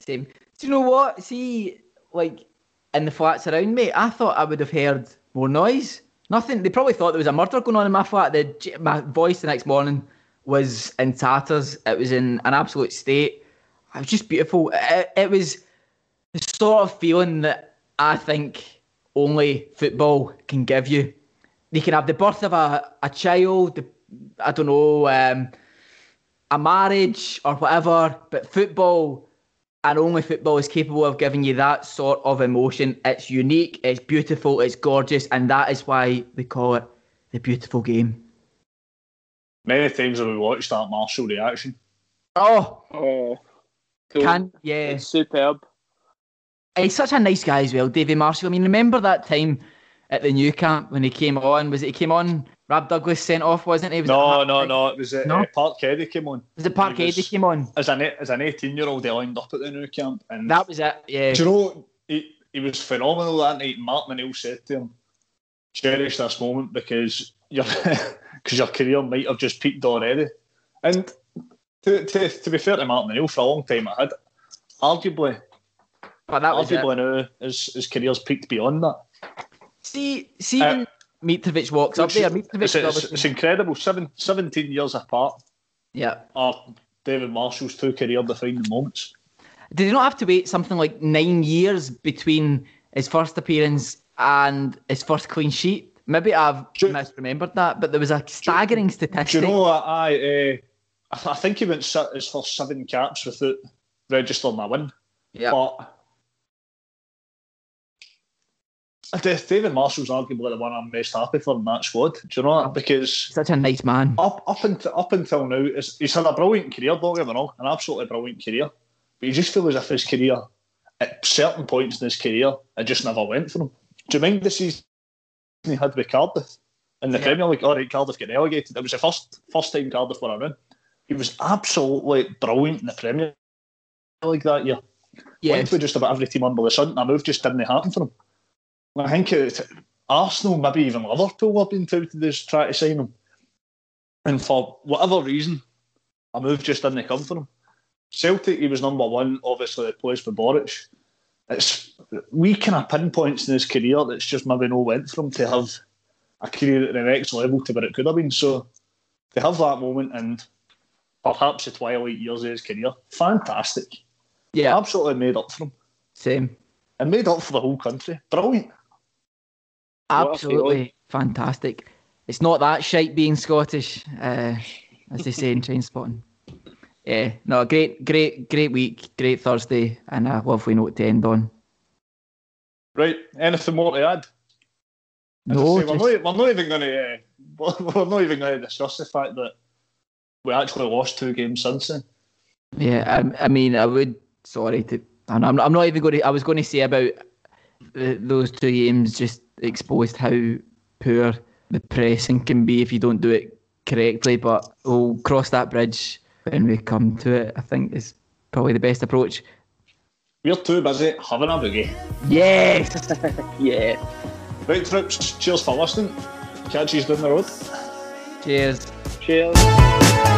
Speaker 3: Same. Do you know what? See, like in the flats around me, I thought I would have heard more noise. Nothing. They probably thought there was a murder going on in my flat. The, my voice the next morning was in tatters. It was in an absolute state. It was just beautiful. It, it was the sort of feeling that I think only football can give you. You can have the birth of a, a child, I don't know, um, a marriage or whatever, but football and only football is capable of giving you that sort of emotion. It's unique, it's beautiful, it's gorgeous, and that is why we call it the beautiful game.
Speaker 1: Many times have we watched that Marshall reaction.
Speaker 3: Oh,
Speaker 2: Oh,
Speaker 3: can yeah.
Speaker 2: it's superb.
Speaker 3: He's such a nice guy as well, Davy Marshall. I mean, remember that time at the Nou Camp when he came on? Was it he came on? Rab Douglas sent off, wasn't he? Was
Speaker 1: No,
Speaker 3: it,
Speaker 1: no, no. It was uh,
Speaker 3: No?
Speaker 1: uh, Park Keddy came on.
Speaker 3: Was it Park
Speaker 1: He
Speaker 3: came on?
Speaker 1: As an as an eighteen year old, he lined up at the Nou Camp, and
Speaker 3: That was it. Yeah.
Speaker 1: do you know he, he was phenomenal that night. Martin O'Neill said to him, "Cherish this moment because your [laughs] because your career might have just peaked already." And to, to, to be fair to Martin O'Neill, for a long time I had. Arguably,
Speaker 3: But that was it.
Speaker 1: arguably now his, his career's peaked beyond that.
Speaker 3: See, see
Speaker 1: Uh,
Speaker 3: when Mitrovic walks up
Speaker 1: It's,
Speaker 3: there.
Speaker 1: it's,
Speaker 3: Mitrovic
Speaker 1: it's,
Speaker 3: obviously-
Speaker 1: it's incredible. Seven, 17 years apart
Speaker 3: yeah.
Speaker 1: are David Marshall's two career defining moments.
Speaker 3: Did he not have to wait something like nine years between his first appearance and his first clean sheet? Maybe I've
Speaker 1: Do-
Speaker 3: misremembered that, but there was a staggering
Speaker 1: Do
Speaker 3: statistic.
Speaker 1: you know what? I, uh, I I think he went his first seven caps without registering a win.
Speaker 3: yeah.
Speaker 1: But I guess David Marshall's arguably the one I'm most happy for in that squad. Do you know that? Because
Speaker 3: Such a nice man.
Speaker 1: up up until up until now, he's had a brilliant career. Don't get me wrong, an absolutely brilliant career. But you just feel as if his career, at certain points in his career, it just never went for him. Do you mind the season he had with Cardiff in the
Speaker 3: Yeah.
Speaker 1: Premier League? All right, Cardiff get relegated. It was the first first time Cardiff were around. He was absolutely brilliant in the Premier League that year.
Speaker 3: Yeah.
Speaker 1: Went with just about every team under the sun. and A move just didn't happen for him. I think it, Arsenal, maybe even Liverpool, have been touted as trying to sign him. And for whatever reason, a move just didn't come for him. Celtic, he was number one, obviously, the place for Boruc. It's we kind of pinpoints in his career that's just maybe no went for him to have a career at the next level to where it could have been. So to have that moment and perhaps the twilight years of his career, fantastic.
Speaker 3: Yeah.
Speaker 1: Absolutely made up for him
Speaker 3: Same.
Speaker 1: and made up for the whole country. Brilliant.
Speaker 2: What a
Speaker 3: Absolutely fantastic. It's not that shite being Scottish, uh, as they say in Trainspotting. Yeah, no, great, great, great week, great Thursday, and a lovely note to end on.
Speaker 1: Right, anything more to add? As I
Speaker 3: No,
Speaker 1: say, we're, not, we're not even going to uh, we're not even going to discuss the fact that we actually lost two games since then.
Speaker 3: Yeah, I, I mean, I would. Sorry to. and I'm, I'm not even going to. I was going to say about the, those two games just exposed how poor the pressing can be if you don't do it correctly. But we'll cross that bridge when we come to it. I think is probably the best approach.
Speaker 1: We're too busy having a boogie.
Speaker 3: Yes. [laughs]
Speaker 2: Yeah.
Speaker 1: Right, troops. Cheers for listening. Catch you down the road.
Speaker 3: Cheers.
Speaker 2: Cheers.